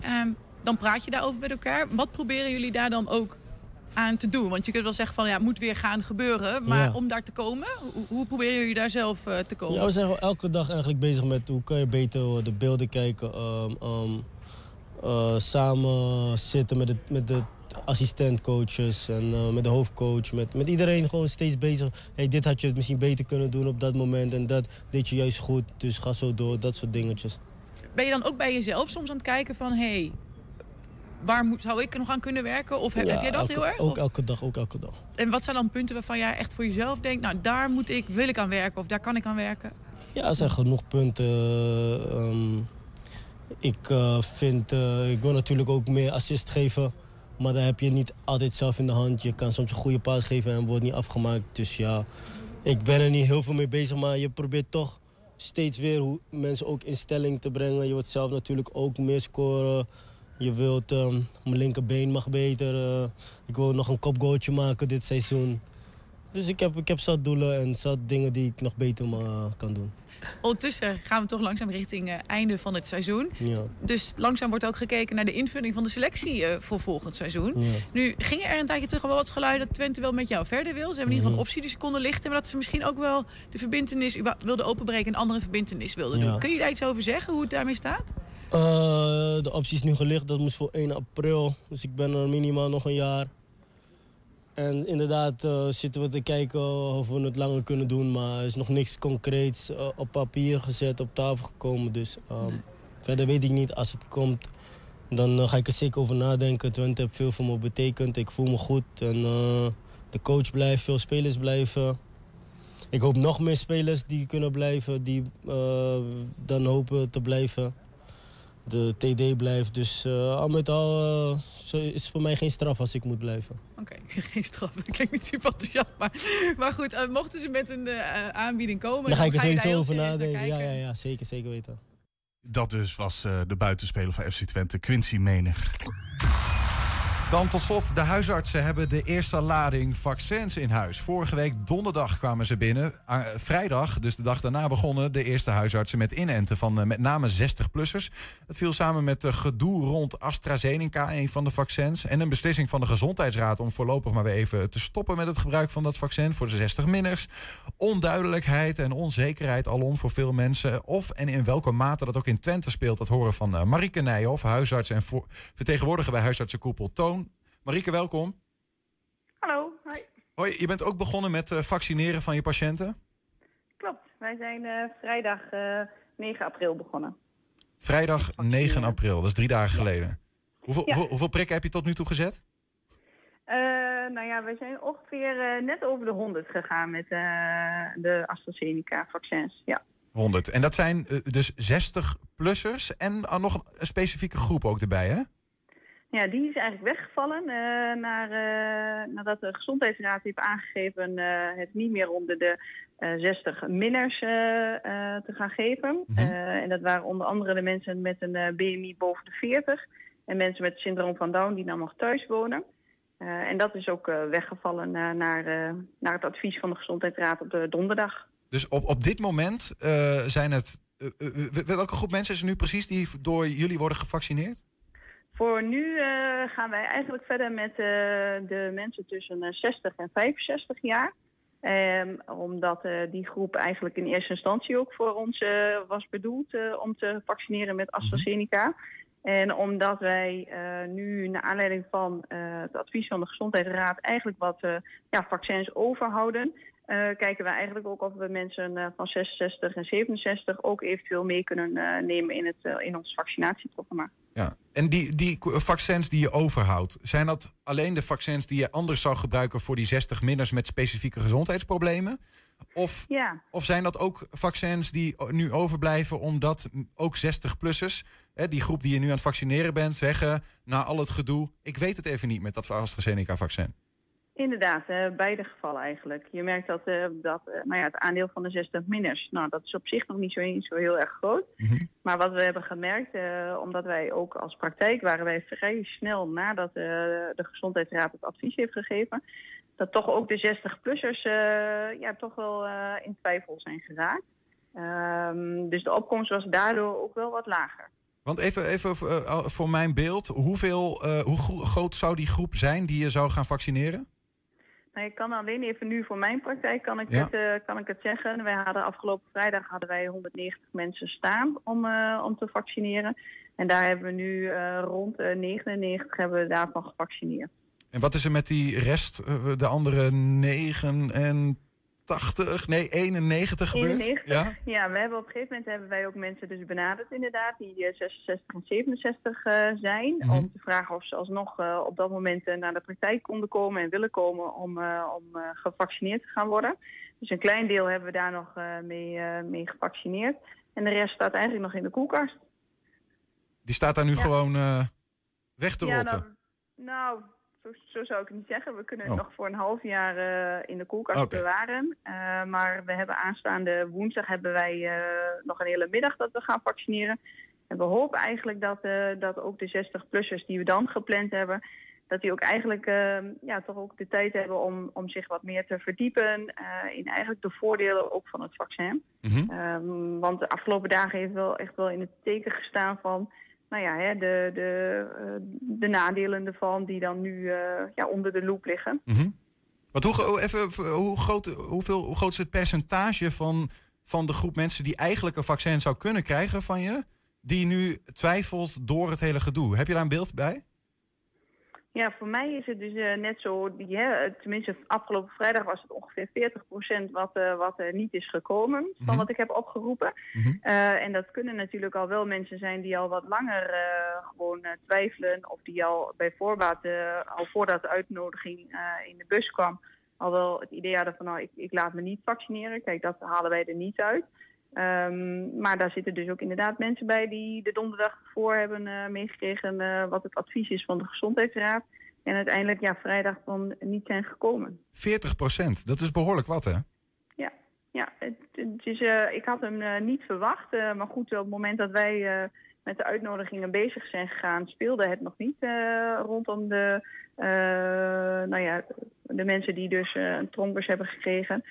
Ehm, dan praat je daarover met elkaar. Wat proberen jullie daar dan ook aan te doen? Want je kunt wel zeggen van ja, het moet weer gaan gebeuren. Maar Ja. om daar te komen, hoe, hoe proberen jullie daar zelf te komen? Ja, we zijn elke dag eigenlijk bezig met hoe kan je beter worden, beelden kijken. ehm, ehm, eh, samen zitten met, het, met de assistentcoaches en eh, met de hoofdcoach. Met, met iedereen gewoon steeds bezig. Hey, dit had je misschien beter kunnen doen op dat moment en dat deed je juist goed. Dus ga zo door, dat soort dingetjes. Ben je dan ook bij jezelf soms aan het kijken van hé, hey, waar moet, zou ik nog aan kunnen werken? Of heb, Ja, heb jij dat elke- heel erg? Ook Of- elke dag, ook elke dag. En wat zijn dan punten waarvan jij echt voor jezelf denkt, nou daar moet ik, wil ik aan werken of daar kan ik aan werken? Ja, er zijn genoeg punten. Ehm, ik eh, vind, eh, ik wil natuurlijk ook meer assist geven. Maar daar heb je niet altijd zelf in de hand. Je kan soms een goede paas geven en wordt niet afgemaakt. Dus ja, ik ben er niet heel veel mee bezig. Maar je probeert toch steeds weer hoe mensen ook in stelling te brengen. Je wilt zelf natuurlijk ook meer scoren. Je wilt, ehm, mijn linkerbeen mag beter. eh, ik wil nog een kopgoaltje maken dit seizoen. Dus ik heb, ik heb zat doelen en zat dingen die ik nog beter kan doen. Ondertussen gaan we toch langzaam richting het einde van het seizoen. Ja. Dus langzaam wordt ook gekeken naar de invulling van de selectie eh, voor volgend seizoen. Ja. Nu gingen er een tijdje terug al wel wat geluiden dat Twente wel met jou verder wil. Ze hebben in ieder geval een optie die ze konden lichten. Maar dat ze misschien ook wel de verbindenis wilden openbreken en andere verbindenis wilden Ja. doen. Kun je daar iets over zeggen, hoe het daarmee staat? Eh, de optie is nu gelicht, dat moest voor 1 april. Dus ik ben er minimaal nog een jaar. En inderdaad eh, zitten we te kijken of we het langer kunnen doen. Maar er is nog niks concreets eh, op papier gezet, op tafel gekomen. Dus ehm, verder weet ik niet. Als het komt, dan eh, ga ik er zeker over nadenken. Twente heeft veel voor me betekend. Ik voel me goed. En de coach blijft, veel spelers blijven. Ik hoop nog meer spelers die kunnen blijven, die dan hopen te blijven. De TD blijft, dus eh, al met al eh, is het voor mij geen straf als ik moet blijven. Oké, geen straf. Dat klinkt niet super enthousiast. Maar, maar goed, eh, mochten ze met een eh, aanbieding komen... Dan ga ik er je daar sowieso over nadenken. Ja, ja, ja, zeker, zeker weten. Dat dus was eh, de buitenspeler van FC Twente, Quincy Menig. Dan tot slot, de huisartsen hebben de eerste lading vaccins in huis. Vorige week donderdag kwamen ze binnen. Eh, vrijdag, dus de dag daarna, begonnen de eerste huisartsen met inenten van eh, met name 60-plussers. Het viel samen met uh, gedoe rond AstraZeneca, een van de vaccins. En een beslissing van de Gezondheidsraad om voorlopig maar weer even te stoppen met het gebruik van dat vaccin voor de 60-minners. Onduidelijkheid en onzekerheid alom voor veel mensen. Of en in welke mate dat ook in Twente speelt, dat horen van uh, Marieke Nijhoff, huisarts en vertegenwoordiger bij huisartsenkoepel Toon. Marieke, welkom. Hallo, hi. Hoi, je bent ook begonnen met uh, vaccineren van je patiënten? Klopt, wij zijn uh, vrijdag uh, 9 april begonnen. Vrijdag 9 april, dat is drie dagen geleden. Hoeveel, Ja. hoeveel, prikken heb je tot nu toe gezet? Uh, nou ja, we zijn ongeveer net over de 100 gegaan met de AstraZeneca-vaccins. Ja. 100. En dat zijn dus 60-plussers en nog een specifieke groep ook erbij, hè? Ja, die is eigenlijk weggevallen uh, naar, uh, nadat de Gezondheidsraad heeft aangegeven uh, het niet meer onder de 60 minners te gaan geven. Mhm. en dat waren onder andere de mensen met een BMI boven de 40 en mensen met het syndroom van Down die dan nog thuis wonen. en dat is ook weggevallen naar, naar het advies van de Gezondheidsraad op de donderdag. Dus op, op dit moment zijn het. Welke groep mensen is er nu precies die door jullie worden gevaccineerd? Voor nu uh, gaan wij eigenlijk verder met uh, de mensen tussen 60 en 65 jaar. Um, omdat uh, die groep eigenlijk in eerste instantie ook voor ons was bedoeld om te vaccineren met AstraZeneca. En omdat wij nu naar aanleiding van het advies van de Gezondheidsraad eigenlijk wat ja, vaccins overhouden. Uh, kijken we eigenlijk ook of we mensen uh, van 66 en 67 ook eventueel mee kunnen uh, nemen in, het, in ons vaccinatieprogramma. Ja. En die, die vaccins die je overhoudt, zijn dat alleen de vaccins die je anders zou gebruiken voor die 60 minners met specifieke gezondheidsproblemen? Of, ja. of zijn dat ook vaccins die nu overblijven omdat ook 60-plussers, die groep die je nu aan het vaccineren bent, zeggen na al het gedoe, ik weet het even niet met dat AstraZeneca-vaccin? Inderdaad, uh, beide gevallen eigenlijk. Je merkt dat, uh, dat uh, nou ja, het aandeel van de 60 minners, nou dat is op zich nog niet zo, zo heel erg groot. Mm -hmm. Maar wat we hebben gemerkt, omdat wij ook als praktijk waren wij vrij snel nadat de Gezondheidsraad het advies heeft gegeven, dat toch ook de 60-plussers ja, toch wel in twijfel zijn geraakt. Um, dus de opkomst was daardoor ook wel wat lager. Want even, even voor mijn beeld, hoeveel, hoe groot zou die groep zijn die je zou gaan vaccineren? Ik kan alleen even nu voor mijn praktijk kan ik, Ja. het, uh, kan ik het zeggen. Wij hadden afgelopen vrijdag hadden wij 190 mensen staan om, uh, om te vaccineren. En daar hebben we nu uh, rond 99 hebben we daarvan gevaccineerd. En wat is er met die rest, eh, de andere 89, nee 91 gebeurd? 91. Ja? ja, we hebben op een gegeven moment hebben wij ook mensen dus benaderd inderdaad, die eh, 66 en 67 eh, zijn. Mhm. Om te vragen of ze alsnog eh, op dat moment eh, naar de praktijk konden komen en willen komen om, eh, om eh, gevaccineerd te gaan worden. Dus een klein deel hebben we daar nog eh, mee, eh, mee gevaccineerd. En de rest staat eigenlijk nog in de koelkast. Die staat daar nu gewoon eh, weg te Ja, rotten. dan- nou, zo, zo zou ik het niet zeggen. We kunnen het Oh. nog voor een half jaar eh, in de koelkast bewaren. Eh, maar we hebben aanstaande woensdag hebben wij eh, nog een hele middag dat we gaan vaccineren. En we hopen eigenlijk dat, dat ook de 60-plussers die we dan gepland hebben, dat die ook eigenlijk ehm, ja, toch ook de tijd hebben om, om zich wat meer te verdiepen in eigenlijk de voordelen ook van het vaccin. Mhm. Ehm, want de afgelopen dagen heeft wel echt wel in het teken gestaan van nou ja, hè, de, de, eh, de nadelen ervan die dan nu eh, ja, onder de loep liggen. Wat hoe, hoe- even, hoe, groot, hoeveel, hoe groot is het percentage van, van de groep mensen die eigenlijk een vaccin zou kunnen krijgen van je, die nu twijfelt door het hele gedoe? Heb je daar een beeld bij? Ja, voor mij is het dus eh, net zo, die, hè, tenminste afgelopen vrijdag was het ongeveer 40% wat, eh, wat er niet is gekomen van Mhm. wat ik heb opgeroepen. Eh, en dat kunnen natuurlijk al wel mensen zijn die al wat langer eh, gewoon eh, twijfelen of die al bij voorbaat, eh, al voordat de uitnodiging eh, in de bus kwam, al wel het idee hadden van nou ik, ik laat me niet vaccineren. Kijk, dat halen wij er niet uit. Ehm, maar daar zitten dus ook inderdaad mensen bij die de donderdag ervoor hebben eh, meegekregen eh, wat het advies is van de Gezondheidsraad. En uiteindelijk ja, vrijdag dan niet zijn gekomen. 40 procent, dat is behoorlijk wat hè? Ja, ja het, het is, eh, ik had hem niet verwacht. maar goed, op het moment dat wij met de uitnodigingen bezig zijn gegaan, speelde het nog niet rondom de, nou ja, de mensen die dus een trombus hebben gekregen.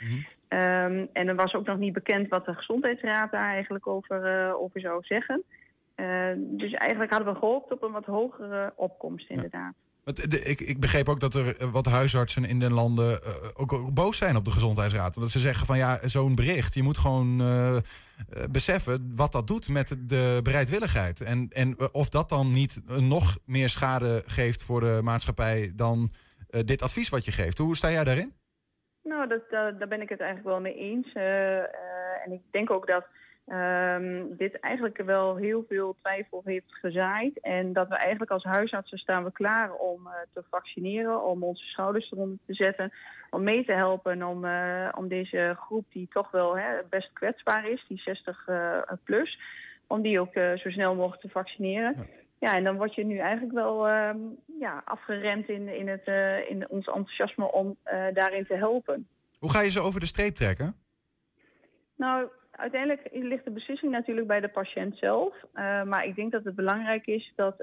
Ehm, en er was ook nog niet bekend wat de gezondheidsraad daar eigenlijk over, eh, over zou zeggen. Eh, dus eigenlijk hadden we gehoopt op een wat hogere opkomst inderdaad. Want de- ik, ik begreep ook dat er eh, wat huisartsen in de landen eh, ook, ook boos zijn op de gezondheidsraad. Omdat ze zeggen van ja, zo'n bericht, je moet gewoon beseffen wat dat doet met de bereidwilligheid. En, en of dat dan niet nog meer schade geeft voor de maatschappij dan dit advies wat je geeft. Hoe sta jij daarin? Nou, dat, daar daar ben ik het eigenlijk wel mee eens. Eh, eh, en ik denk ook dat ehm, dit eigenlijk wel heel veel twijfel heeft gezaaid. En dat we eigenlijk als huisartsen staan we klaar om eh, te vaccineren, om onze schouders eronder te zetten, om mee te helpen om, eh, om deze groep die toch wel hè, best kwetsbaar is, die 60 eh, plus, om die ook eh, zo snel mogelijk te vaccineren. En dan word je nu eigenlijk wel ehm, ja, afgeremd in, in, het, eh, in ons enthousiasme om eh, daarin te helpen. Hoe ga je ze over de streep trekken? Nou, uiteindelijk ligt de beslissing natuurlijk bij de patiënt zelf. Eh, maar ik denk dat het belangrijk is dat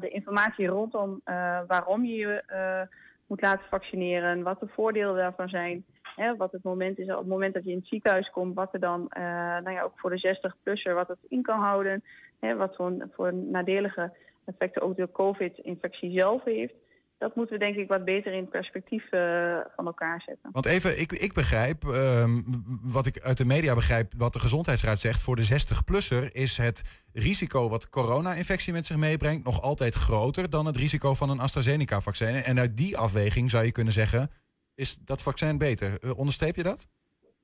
de informatie rondom waarom je je moet laten vaccineren, wat de voordelen daarvan zijn, hè, wat het moment is op het moment dat je in het ziekenhuis komt, wat er dan eh, nou ja, ook voor de 60-plusser wat het in kan houden, hè, wat voor, voor nadelige effecten ook de COVID-infectie zelf heeft. Dat moeten we denk ik wat beter in perspectief eh, van elkaar zetten. Want even, ik, ik begrijp, ehm, wat ik uit de media begrijp, wat de gezondheidsraad zegt, voor de 60-plusser is het risico wat corona-infectie met zich meebrengt nog altijd groter dan het risico van een AstraZeneca-vaccin. En uit die afweging zou je kunnen zeggen, is dat vaccin beter? Onderstreep je dat?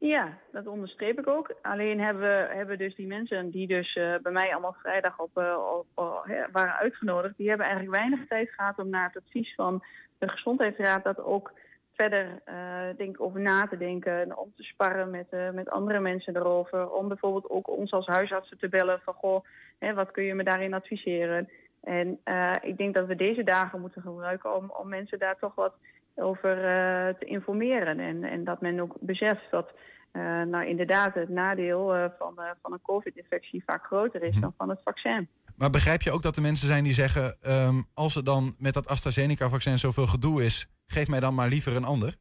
Ja, dat onderstreep ik ook. Alleen hebben we hebben dus die mensen die dus eh, bij mij allemaal vrijdag op, eh, op, hè, waren uitgenodigd, die hebben eigenlijk weinig tijd gehad om naar het advies van de gezondheidsraad dat ook verder eh, denk over na te denken en om te sparren met, eh, met andere mensen erover. Om bijvoorbeeld ook ons als huisartsen te bellen van goh, hè, wat kun je me daarin adviseren? En eh, ik denk dat we deze dagen moeten gebruiken om, om mensen daar toch wat over eh, te informeren. En, en dat men ook beseft dat eh, nou inderdaad het nadeel eh, van, eh, van een COVID-infectie vaak groter is dan van het vaccin. Maar begrijp je ook dat er mensen zijn die zeggen, ehm, als er dan met dat AstraZeneca-vaccin zoveel gedoe is, geef mij dan maar liever een ander?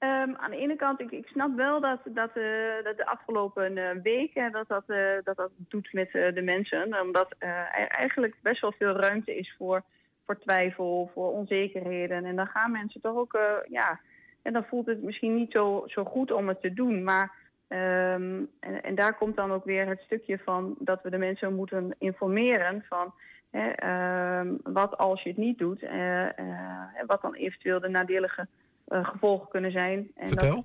Ehm, aan de ene kant, ik, ik snap wel dat, dat, eh, dat de afgelopen eh, weken dat dat, eh, dat dat doet met eh, de mensen. Omdat eh, er eigenlijk best wel veel ruimte is voor, voor twijfel, voor onzekerheden. En dan gaan mensen toch ook, eh, ja, en dan voelt het misschien niet zo, zo goed om het te doen. Maar, ehm, en, en daar komt dan ook weer het stukje van dat we de mensen moeten informeren van... Hè, ehm, wat als je het niet doet, en wat dan eventueel de nadelige eh, gevolgen kunnen zijn. En Vertel. Dat,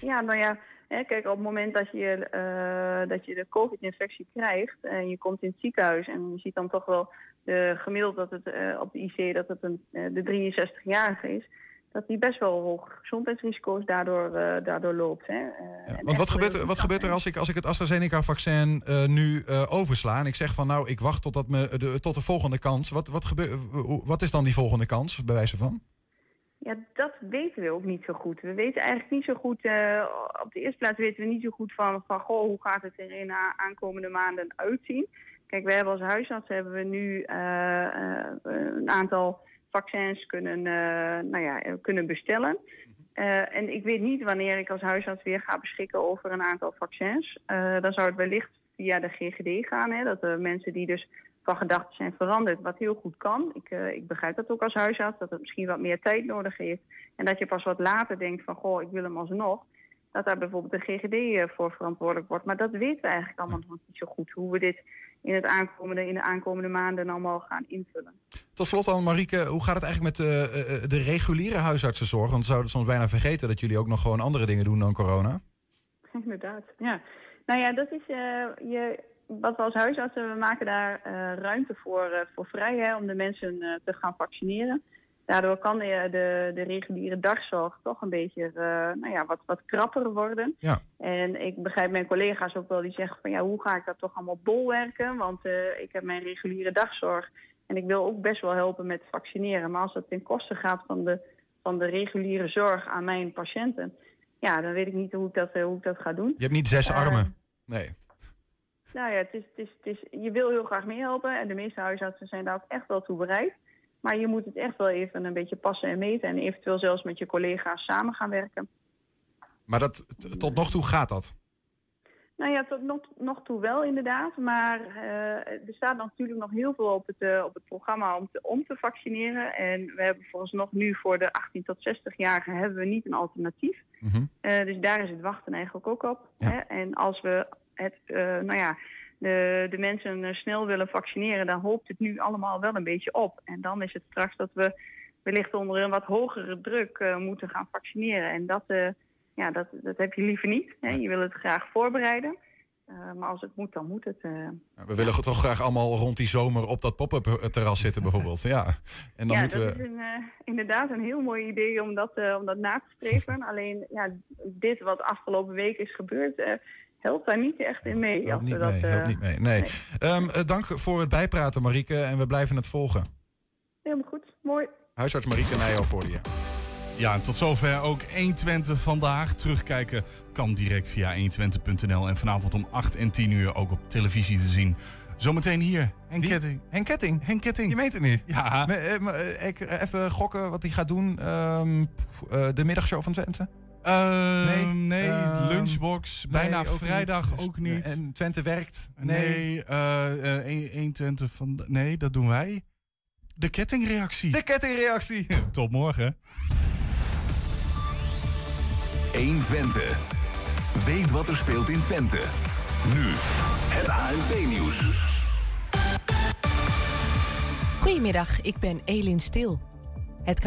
ja, nou ja, hè, kijk, op het moment dat je, dat je de COVID-infectie krijgt en je komt in het ziekenhuis en je ziet dan toch wel de, gemiddeld dat het op de IC dat het een, de 63-jarige is, dat die best wel hoge gezondheidsrisico's daardoor, eh, daardoor loopt. Hè. Eh, Want wat gebeurt, wel er, wat gebeurt er als ik, als ik het AstraZeneca-vaccin eh, nu eh, oversla en ik zeg van nou, ik wacht tot, dat me, de, tot de volgende kans. Wat, wat, gebeurt, wat is dan die volgende kans, bij wijze van? Ja, dat weten we ook niet zo goed. We weten eigenlijk niet zo goed, eh, op de eerste plaats weten we niet zo goed van, van goh, hoe gaat het er in de aankomende maanden uitzien. Kijk, we hebben als huisarts hebben we nu eh, eh, een aantal vaccins kunnen, eh, nou ja, eh, kunnen bestellen. Eh, en ik weet niet wanneer ik als huisarts weer ga beschikken over een aantal vaccins. Dan zou het wellicht via de GGD gaan. Hè, dat de mensen die dus van gedachten zijn veranderd, wat heel goed kan. Ik, ik begrijp dat ook als huisarts, dat het misschien wat meer tijd nodig heeft. En dat je pas wat later denkt van, goh, ik wil hem alsnog. Dat daar bijvoorbeeld de GGD voor verantwoordelijk wordt. Maar dat weten we eigenlijk allemaal nog niet zo goed. Hoe we dit in, het aankomende, in de aankomende maanden allemaal gaan invullen. Tot slot dan, Marieke, hoe gaat het eigenlijk met de, eh, eh, de reguliere huisartsenzorg? Want we zouden soms bijna vergeten dat jullie ook nog gewoon andere dingen doen dan corona. Inderdaad, ja. Nou ja, dat is eh, je, wat we als huisartsen, we maken daar eh, ruimte voor, eh, voor vrij hè, om de mensen eh, te gaan vaccineren. Daardoor kan de, de, de reguliere dagzorg toch een beetje eh, nou ja, wat, wat krapper worden. Ja. En ik begrijp mijn collega's ook wel die zeggen van ja, hoe ga ik dat toch allemaal bolwerken? Want eh, ik heb mijn reguliere dagzorg en ik wil ook best wel helpen met vaccineren. Maar als dat ten koste gaat van de, van de reguliere zorg aan mijn patiënten, ja, dan weet ik niet hoe ik dat, eh, hoe ik dat ga doen. Je hebt niet zes armen. Nee. Nou ja, het is, het is, het is, je wil heel graag meehelpen en de meeste huisartsen zijn daar ook echt wel toe bereid. Maar je moet het echt wel even een beetje passen en meten en eventueel zelfs met je collega's samen gaan werken. Maar dat, tot nog toe gaat dat. Nou ja, tot nog, nog toe wel inderdaad. Maar eh, er staat natuurlijk nog heel veel op het, eh, op het programma om te, om te vaccineren. En we hebben vooralsnog nu voor de 18 tot 60-jarigen hebben we niet een alternatief. Eh, dus daar is het wachten eigenlijk ook op. Hè? En als we het, nou ja, de, de mensen eh, snel willen vaccineren, dan hoopt het nu allemaal wel een beetje op. En dan is het straks dat we wellicht onder een wat hogere druk eh, moeten gaan vaccineren. En dat, eh, ja, dat, dat heb je liever niet. Hè? Je wil het graag voorbereiden. Maar als het moet, dan moet het. We willen toch graag allemaal rond die zomer op dat pop-up terras zitten bijvoorbeeld. Ja. En dan ja, moeten dat we... is een, inderdaad een heel mooi idee om dat, om dat na te streven. Alleen ja, dit wat afgelopen week is gebeurd, helpt daar niet echt in mee. We niet dat, mee, eh, helpt niet mee. Nee. Ehm, eh, dank voor het bijpraten, Marieke. En we blijven het volgen. Helemaal goed, mooi. Huisarts Marieke Nijhoff voor je. Ja, en tot zover ook 120 vandaag. Terugkijken kan direct via 120.nl en vanavond om 8 en 10 uur ook op televisie te zien. Zometeen hier, Henk Ketting. Henk Ketting? Henk Ketting. Je meent het niet? Ja. Maar, eh, ik, even gokken wat hij gaat doen. Ehm, pff, eh, de middagshow van Twente? Ehm, nee, Ehm, lunchbox. nee, Bijna ook vrijdag niet. ook niet. En Twente werkt? Nee, eh eh, 1 120 van... Nee, dat doen wij. De kettingreactie. De kettingreactie. Tot morgen. 120. Weet wat er speelt in Twente. Nu, het ANP-nieuws. Goedemiddag, ik ben Elin Stil.